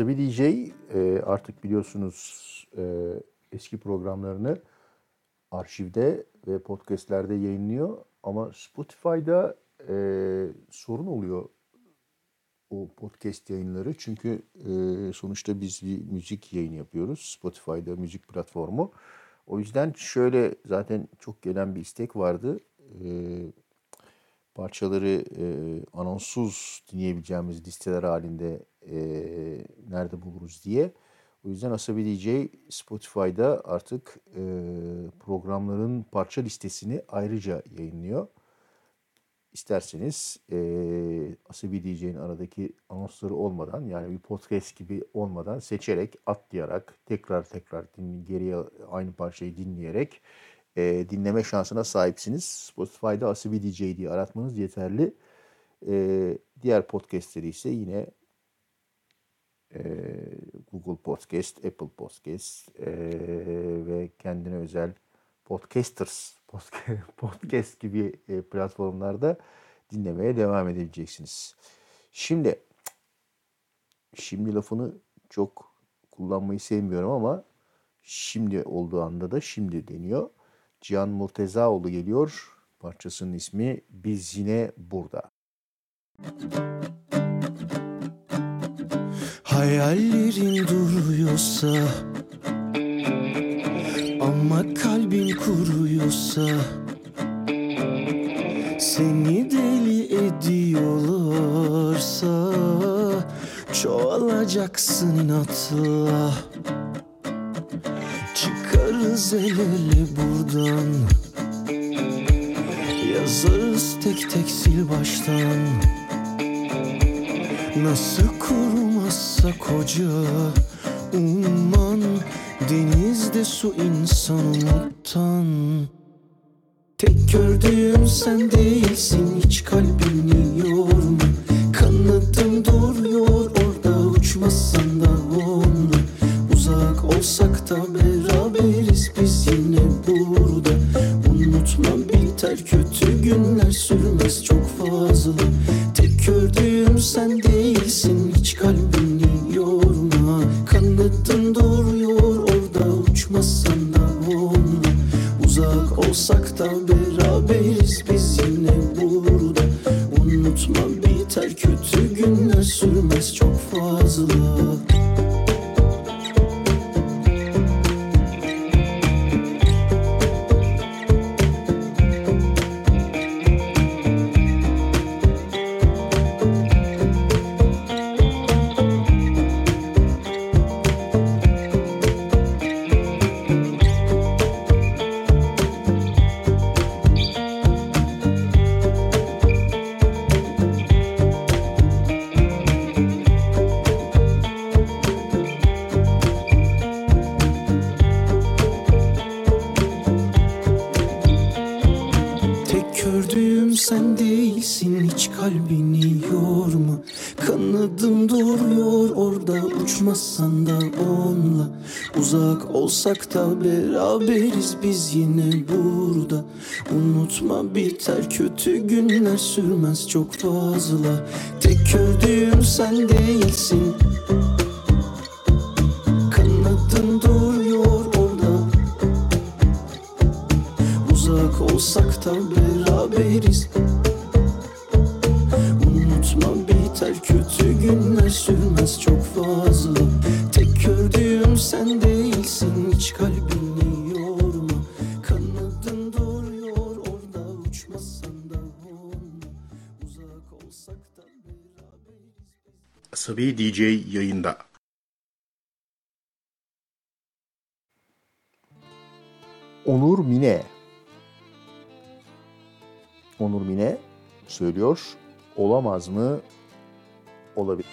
Asabi DJ e, artık biliyorsunuz e, eski programlarını arşivde ve podcastlerde yayınlıyor. Ama Spotify'da e, sorun oluyor o podcast yayınları. Çünkü e, sonuçta biz bir müzik yayını yapıyoruz. Spotify'da müzik platformu. O yüzden şöyle zaten çok gelen bir istek vardı. E, parçaları e, anonsuz dinleyebileceğimiz listeler halinde e, nerede buluruz diye. O yüzden Asabi DJ Spotify'da artık e, programların parça listesini ayrıca yayınlıyor. İsterseniz e, Asabi DJ'nin aradaki anonsları olmadan yani bir podcast gibi olmadan seçerek, atlayarak, tekrar tekrar din, geriye aynı parçayı dinleyerek e, dinleme şansına sahipsiniz. Spotify'da Asabi DJ diye aratmanız yeterli. E, diğer podcastleri ise yine Google Podcast, Apple Podcast ve kendine özel Podcasters podca- [laughs] podcast gibi platformlarda dinlemeye devam edebileceksiniz. Şimdi şimdi lafını çok kullanmayı sevmiyorum ama şimdi olduğu anda da şimdi deniyor. Cihan Murtezaoğlu geliyor. Parçasının ismi Biz Yine Burada. Hayallerin duruyorsa Ama kalbin kuruyorsa Seni deli ediyorlarsa Çoğalacaksın inatla Çıkarız el ele buradan Yazarız tek tek sil baştan. Nasıl kurumazsa koca umman Denizde su insan umuttan Tek gördüğüm sen değilsin hiç kalbini yorma. Kanadın duruyor orada uçmasan da onunla Uzak olsak da beraberiz biz yine burada. Unutma biter kötü günler sürmez çok fazla olsak da beraberiz biz yine burada. Unutma biter kötü günler sürmez çok fazla. Tek kördüğüm sen değilsin DJ yayında. Onur Mine. Onur Mine söylüyor. Olamaz mı? Olabilir.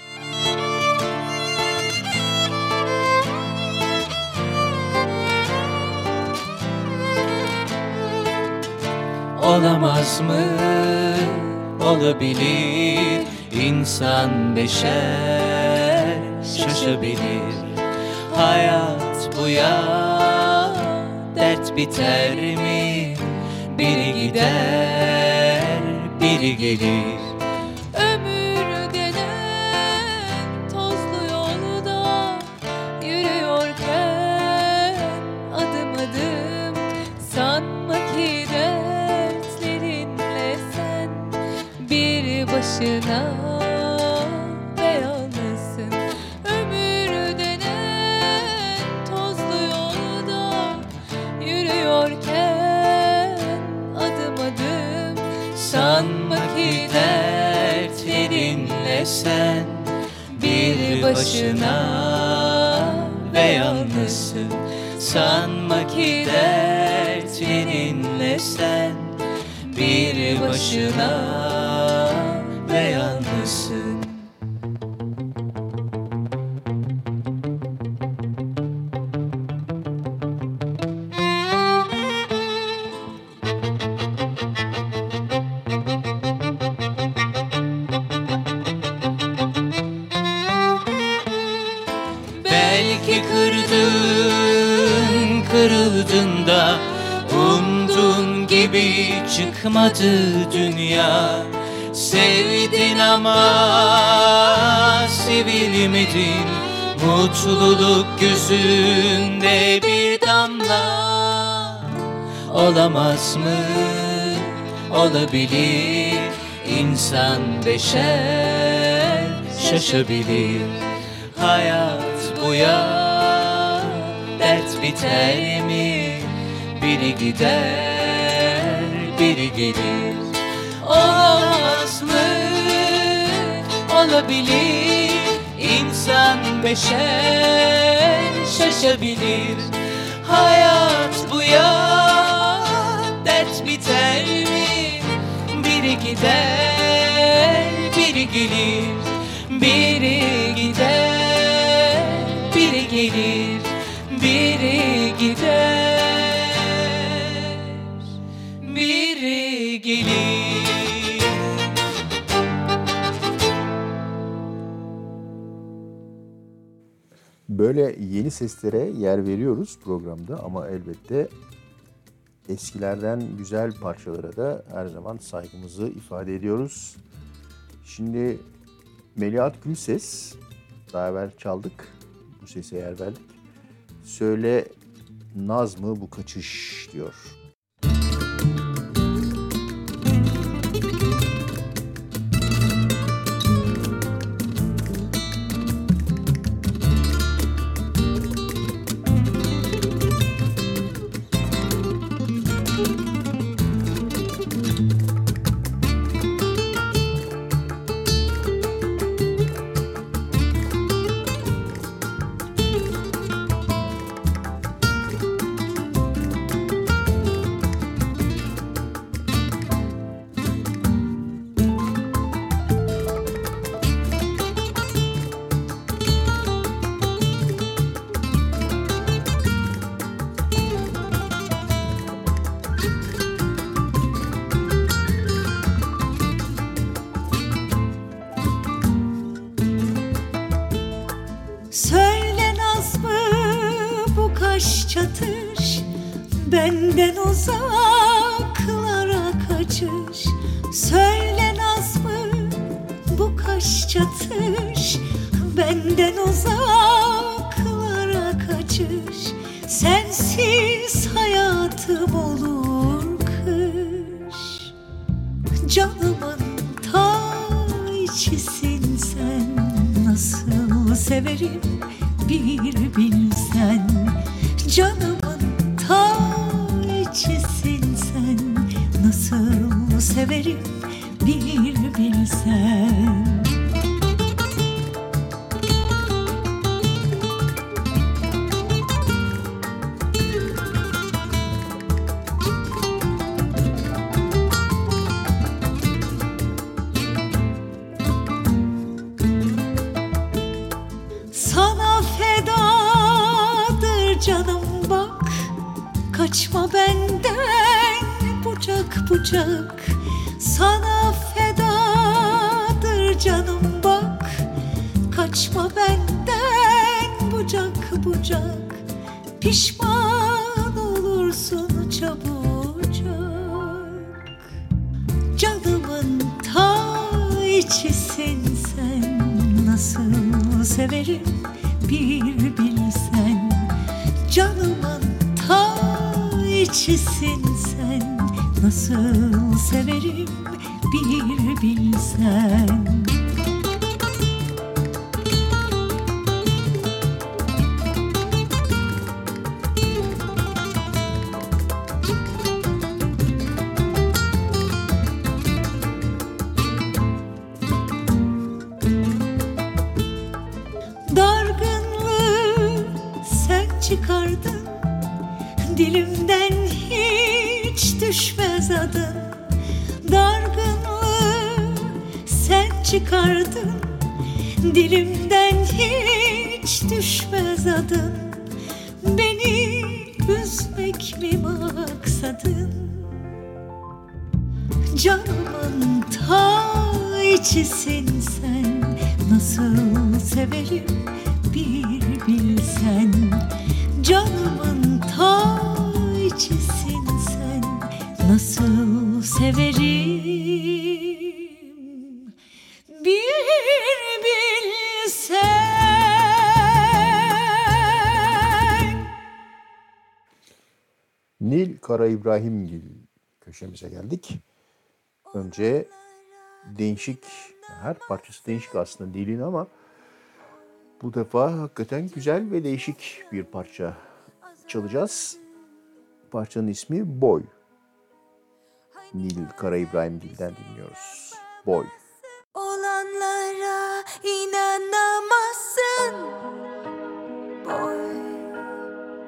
Olamaz mı? Olabilir İnsan beşer şaşabilir Hayat bu ya Dert biter mi? Biri gider Biri gelir başına ve yalnızsın. Sanma ki dertlerinle sen. Bir başına çıkmadı dünya. Sevdin ama sevilmedin. Mutluluk gözünde bir damla Olamaz mı? Olabilir. İnsan beşer şaşabilir. Hayat bu ya Dert biter mi? Biri gider, biri gelir. Olamaz mı? Olabilir. İnsan beşer şaşabilir. Hayat bu ya Dert biter mi? Biri gider, biri gelir. Biri gider, biri gelir. Biri gider, Böyle yeni seslere yer veriyoruz programda ama elbette eskilerden güzel parçalara da her zaman saygımızı ifade ediyoruz. Şimdi Melihat Gülses, daha evvel çaldık, bu sese yer verdik. Söyle naz mı bu kaçış diyor. Söyle naz mı bu kaş çatır Benden uzaklara kaçır Söyle naz mı bu kaş çatır Benden uzaklara kaçır Sensiz hayatım olur kış. Canımın ta içisi severim bir bilsen. Canımın ta içisin sen. Nasıl severim bir köşemize geldik. Önce değişik, her parçası değişik aslında Nil'in ama bu defa hakikaten güzel ve değişik bir parça çalacağız. Parçanın ismi Boy. Nil Kara İbrahimgil'den dinliyoruz. Boy. Olanlara inanamazsın Boy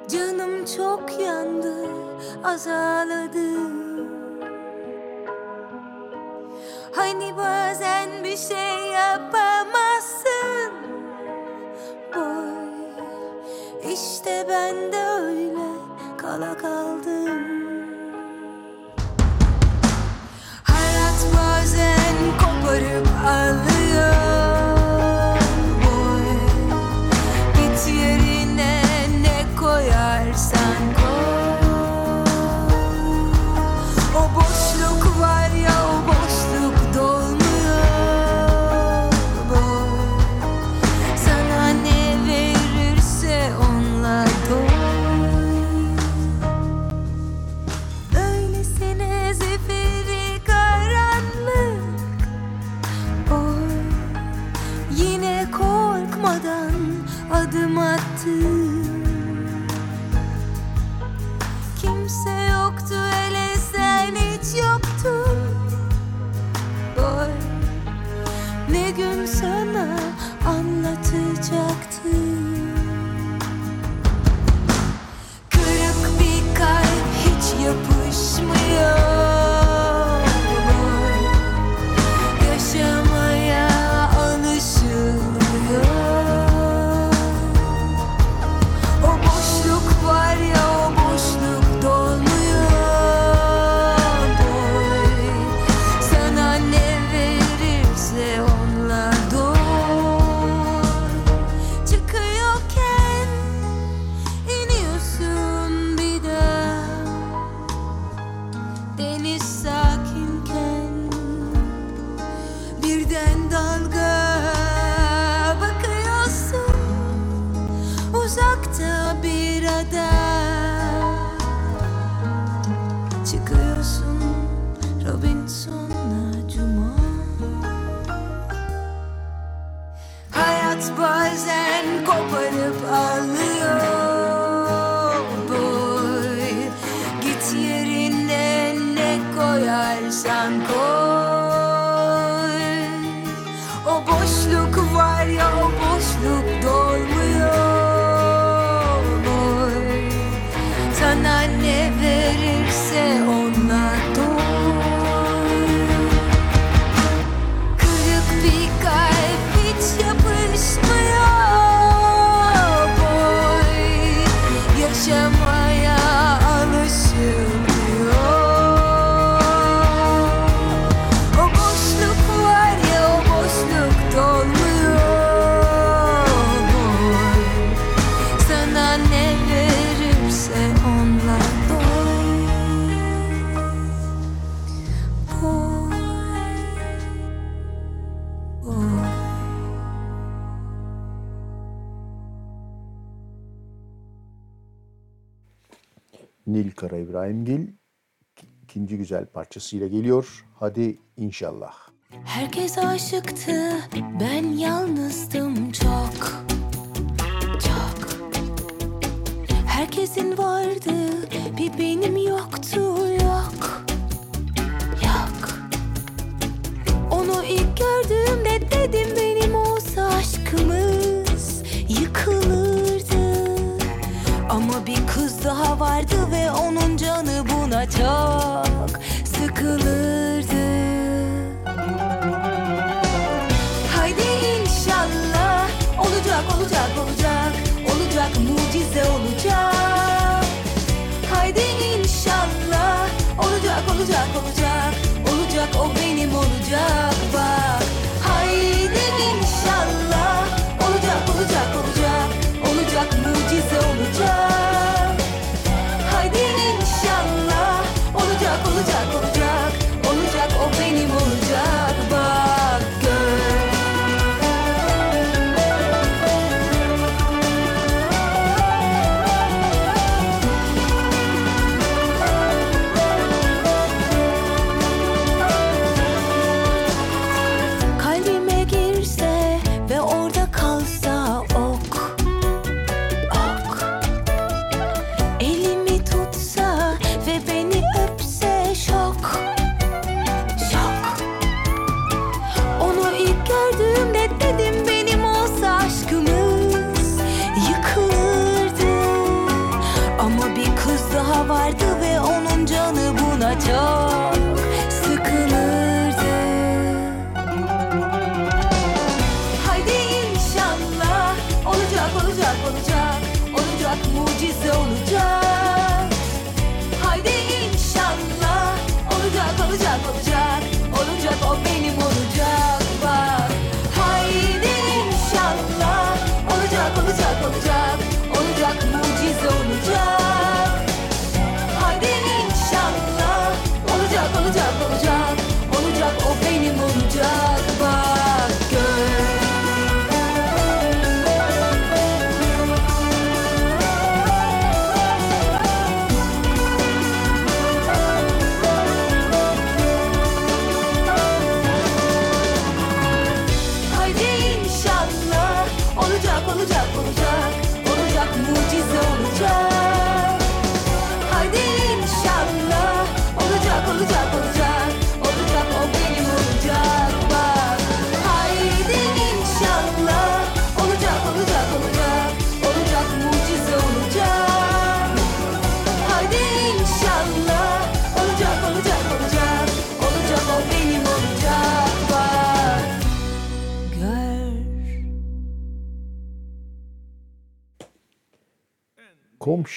Canım çok yandı Azaladı Hani bazen bir şey yapamazsın? Boy İşte ben de öyle. Kala kaldım ikinci güzel parçasıyla geliyor. Hadi inşallah. Herkes aşıktı, ben yalnızdım çok, çok. Herkesin vardı, bir benim yoktu, yok, yok. Onu ilk gördüğümde dedim benim olsa aşkımız yıkılırdı. Ama bir kız daha vardı ve onun canı полнотек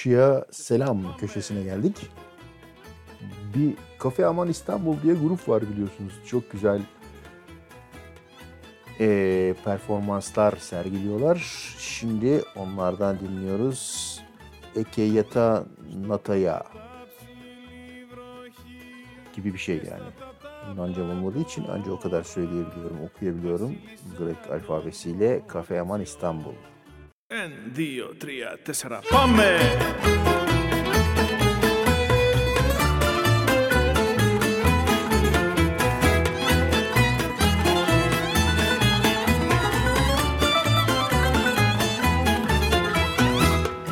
karşıya selam köşesine geldik. Bir Kafe Aman İstanbul diye grup var biliyorsunuz. Çok güzel e, performanslar sergiliyorlar. Şimdi onlardan dinliyoruz. Ekeyata Nataya gibi bir şey yani. Yunancam olmadığı için ancak o kadar söyleyebiliyorum, okuyabiliyorum. Grek alfabesiyle Kafe Aman İstanbul. Εν, δύο, τρία, τέσσερα, πάμε!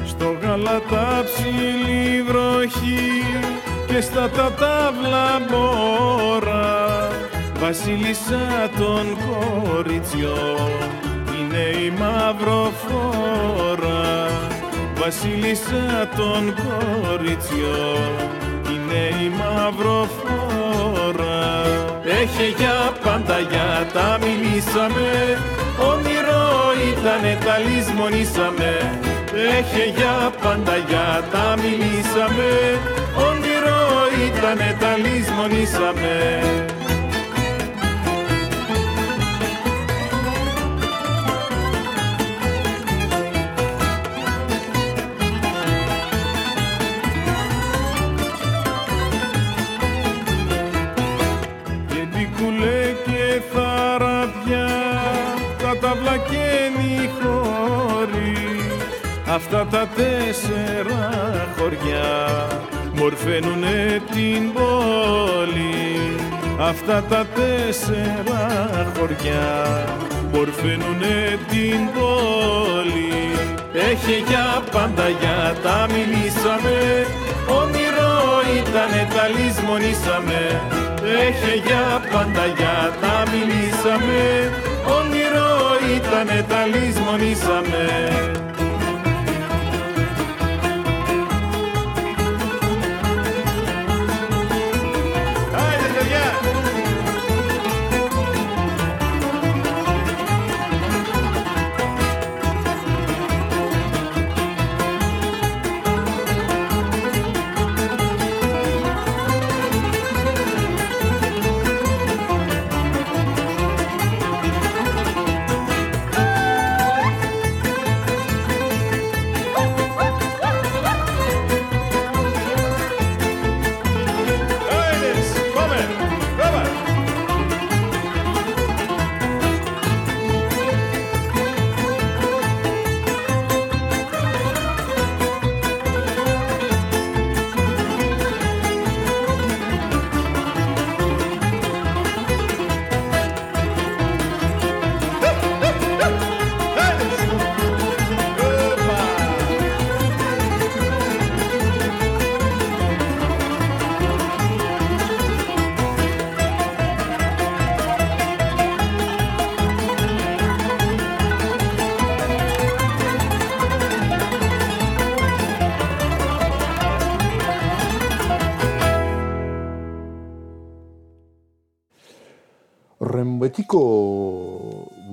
Στο γαλατά ψηλή βροχή και στα τατάβλα μπόρα βασίλισσα των κοριτσιών είναι η μαυροφόρα βασίλισσα των κοριτσιών. Είναι η μαυροφόρα. Έχει για πάντα για τα μιλήσαμε. Όνειρο ήτανε τα λησμονήσαμε. Έχει για πάντα για τα μιλήσαμε. Όνειρο ήτανε τα λησμονήσαμε Αυτά τα τέσσερα χωριά Μορφαίνουνε την πόλη. Αυτά τα τέσσερα χωριά Μορφαίνουνε την πόλη. Έχει για πάντα για τα μιλήσαμε. Όνειρο ήτανε τα λησμονήσαμε. Έχει για πάντα για τα μιλήσαμε. Όνειρο ήτανε τα λησμονήσαμε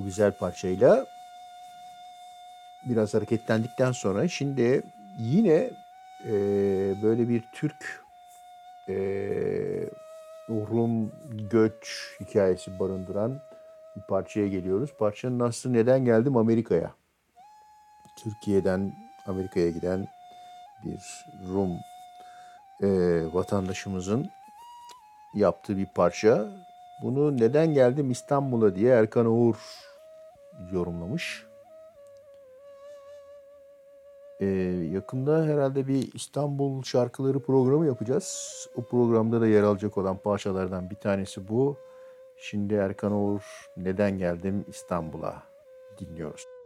güzel parçayla biraz hareketlendikten sonra şimdi yine e, böyle bir Türk e, Rum göç hikayesi barındıran bir parçaya geliyoruz. Parçanın aslı neden geldim Amerika'ya? Türkiye'den Amerika'ya giden bir Rum e, vatandaşımızın yaptığı bir parça. Bunu neden geldim İstanbul'a diye Erkan Oğur yorumlamış. Ee, yakında herhalde bir İstanbul şarkıları programı yapacağız. O programda da yer alacak olan parçalardan bir tanesi bu. Şimdi Erkan Oğur neden geldim İstanbul'a dinliyoruz.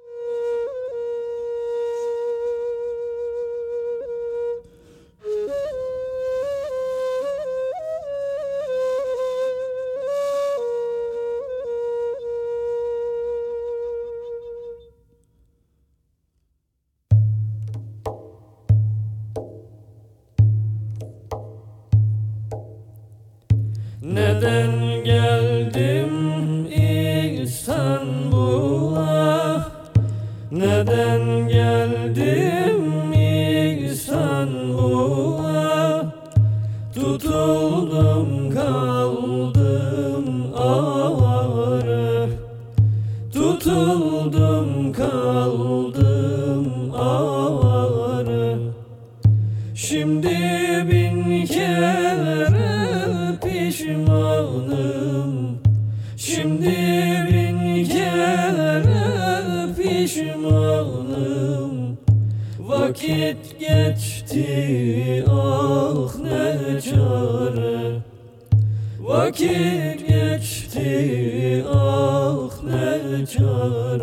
Neden geldim İstanbul'a Neden geldim geçti ah ne çare. Vakit geçti ah ne çare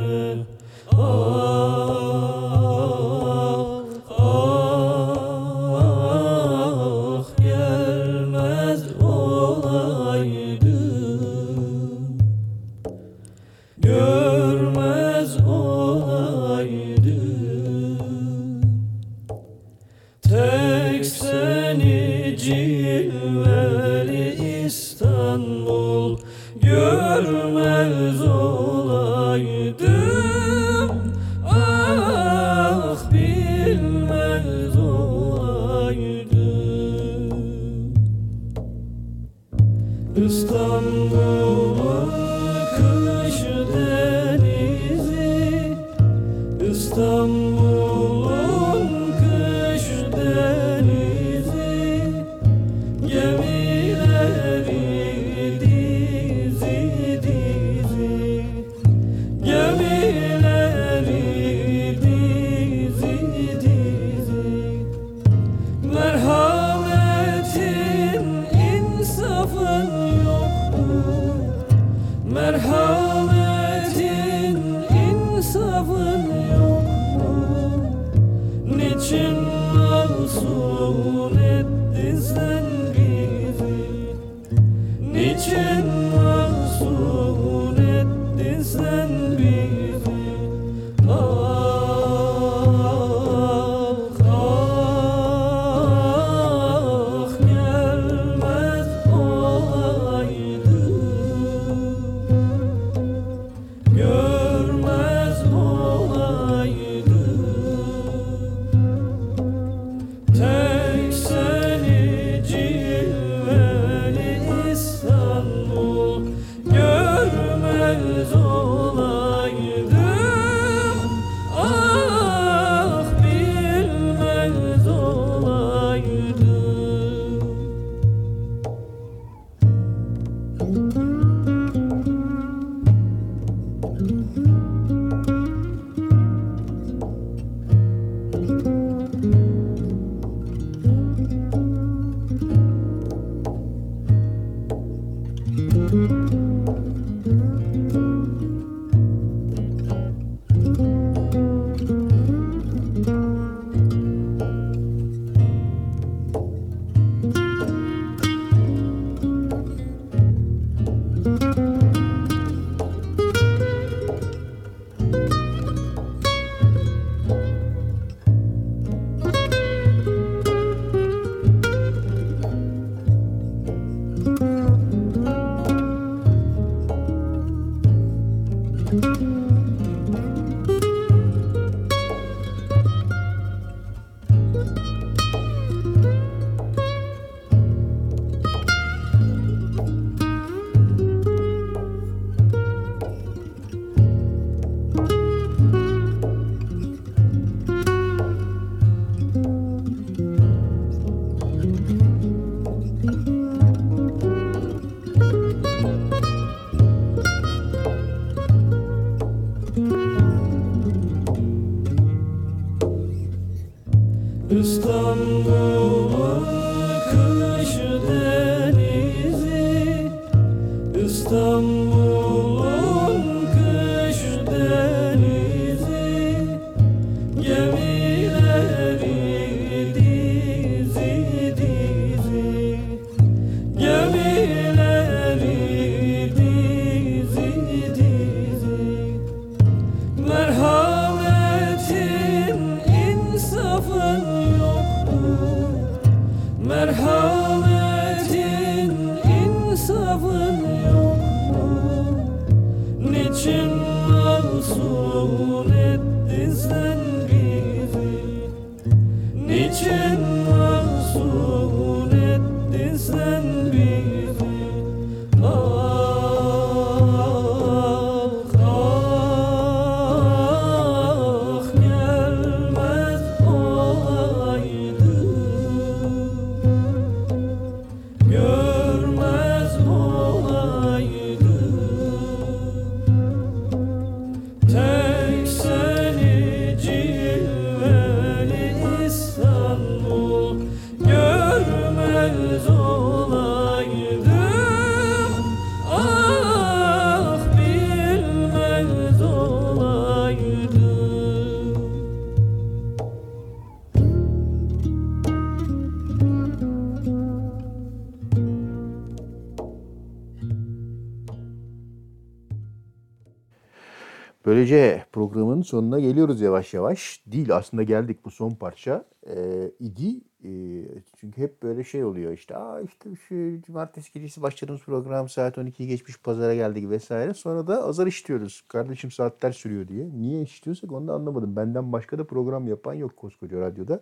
Böylece programın sonuna geliyoruz yavaş yavaş. Değil aslında geldik bu son parça. Ee, idi. Ee, çünkü hep böyle şey oluyor işte. Aa işte şu cumartesi gecesi başladığımız program saat 12'yi geçmiş pazara geldik vesaire. Sonra da azar işliyoruz. Kardeşim saatler sürüyor diye. Niye işliyorsak onu da anlamadım. Benden başka da program yapan yok koskoca radyoda.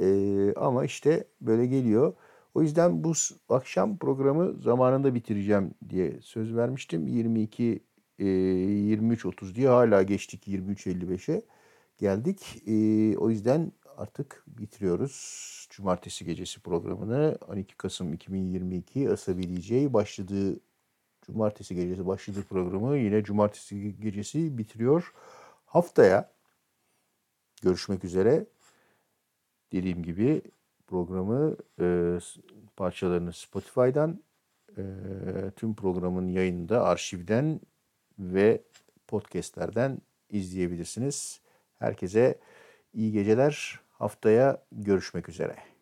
Ee, ama işte böyle geliyor. O yüzden bu akşam programı zamanında bitireceğim diye söz vermiştim. 22 e, 23.30 diye hala geçtik 23.55'e geldik. E, o yüzden artık bitiriyoruz. Cumartesi gecesi programını 12 Kasım 2022 Asabi başladığı Cumartesi gecesi başladığı programı yine Cumartesi gecesi bitiriyor. Haftaya görüşmek üzere. Dediğim gibi programı e, parçalarını Spotify'dan e, tüm programın yayında arşivden ve podcastlerden izleyebilirsiniz. Herkese iyi geceler. Haftaya görüşmek üzere.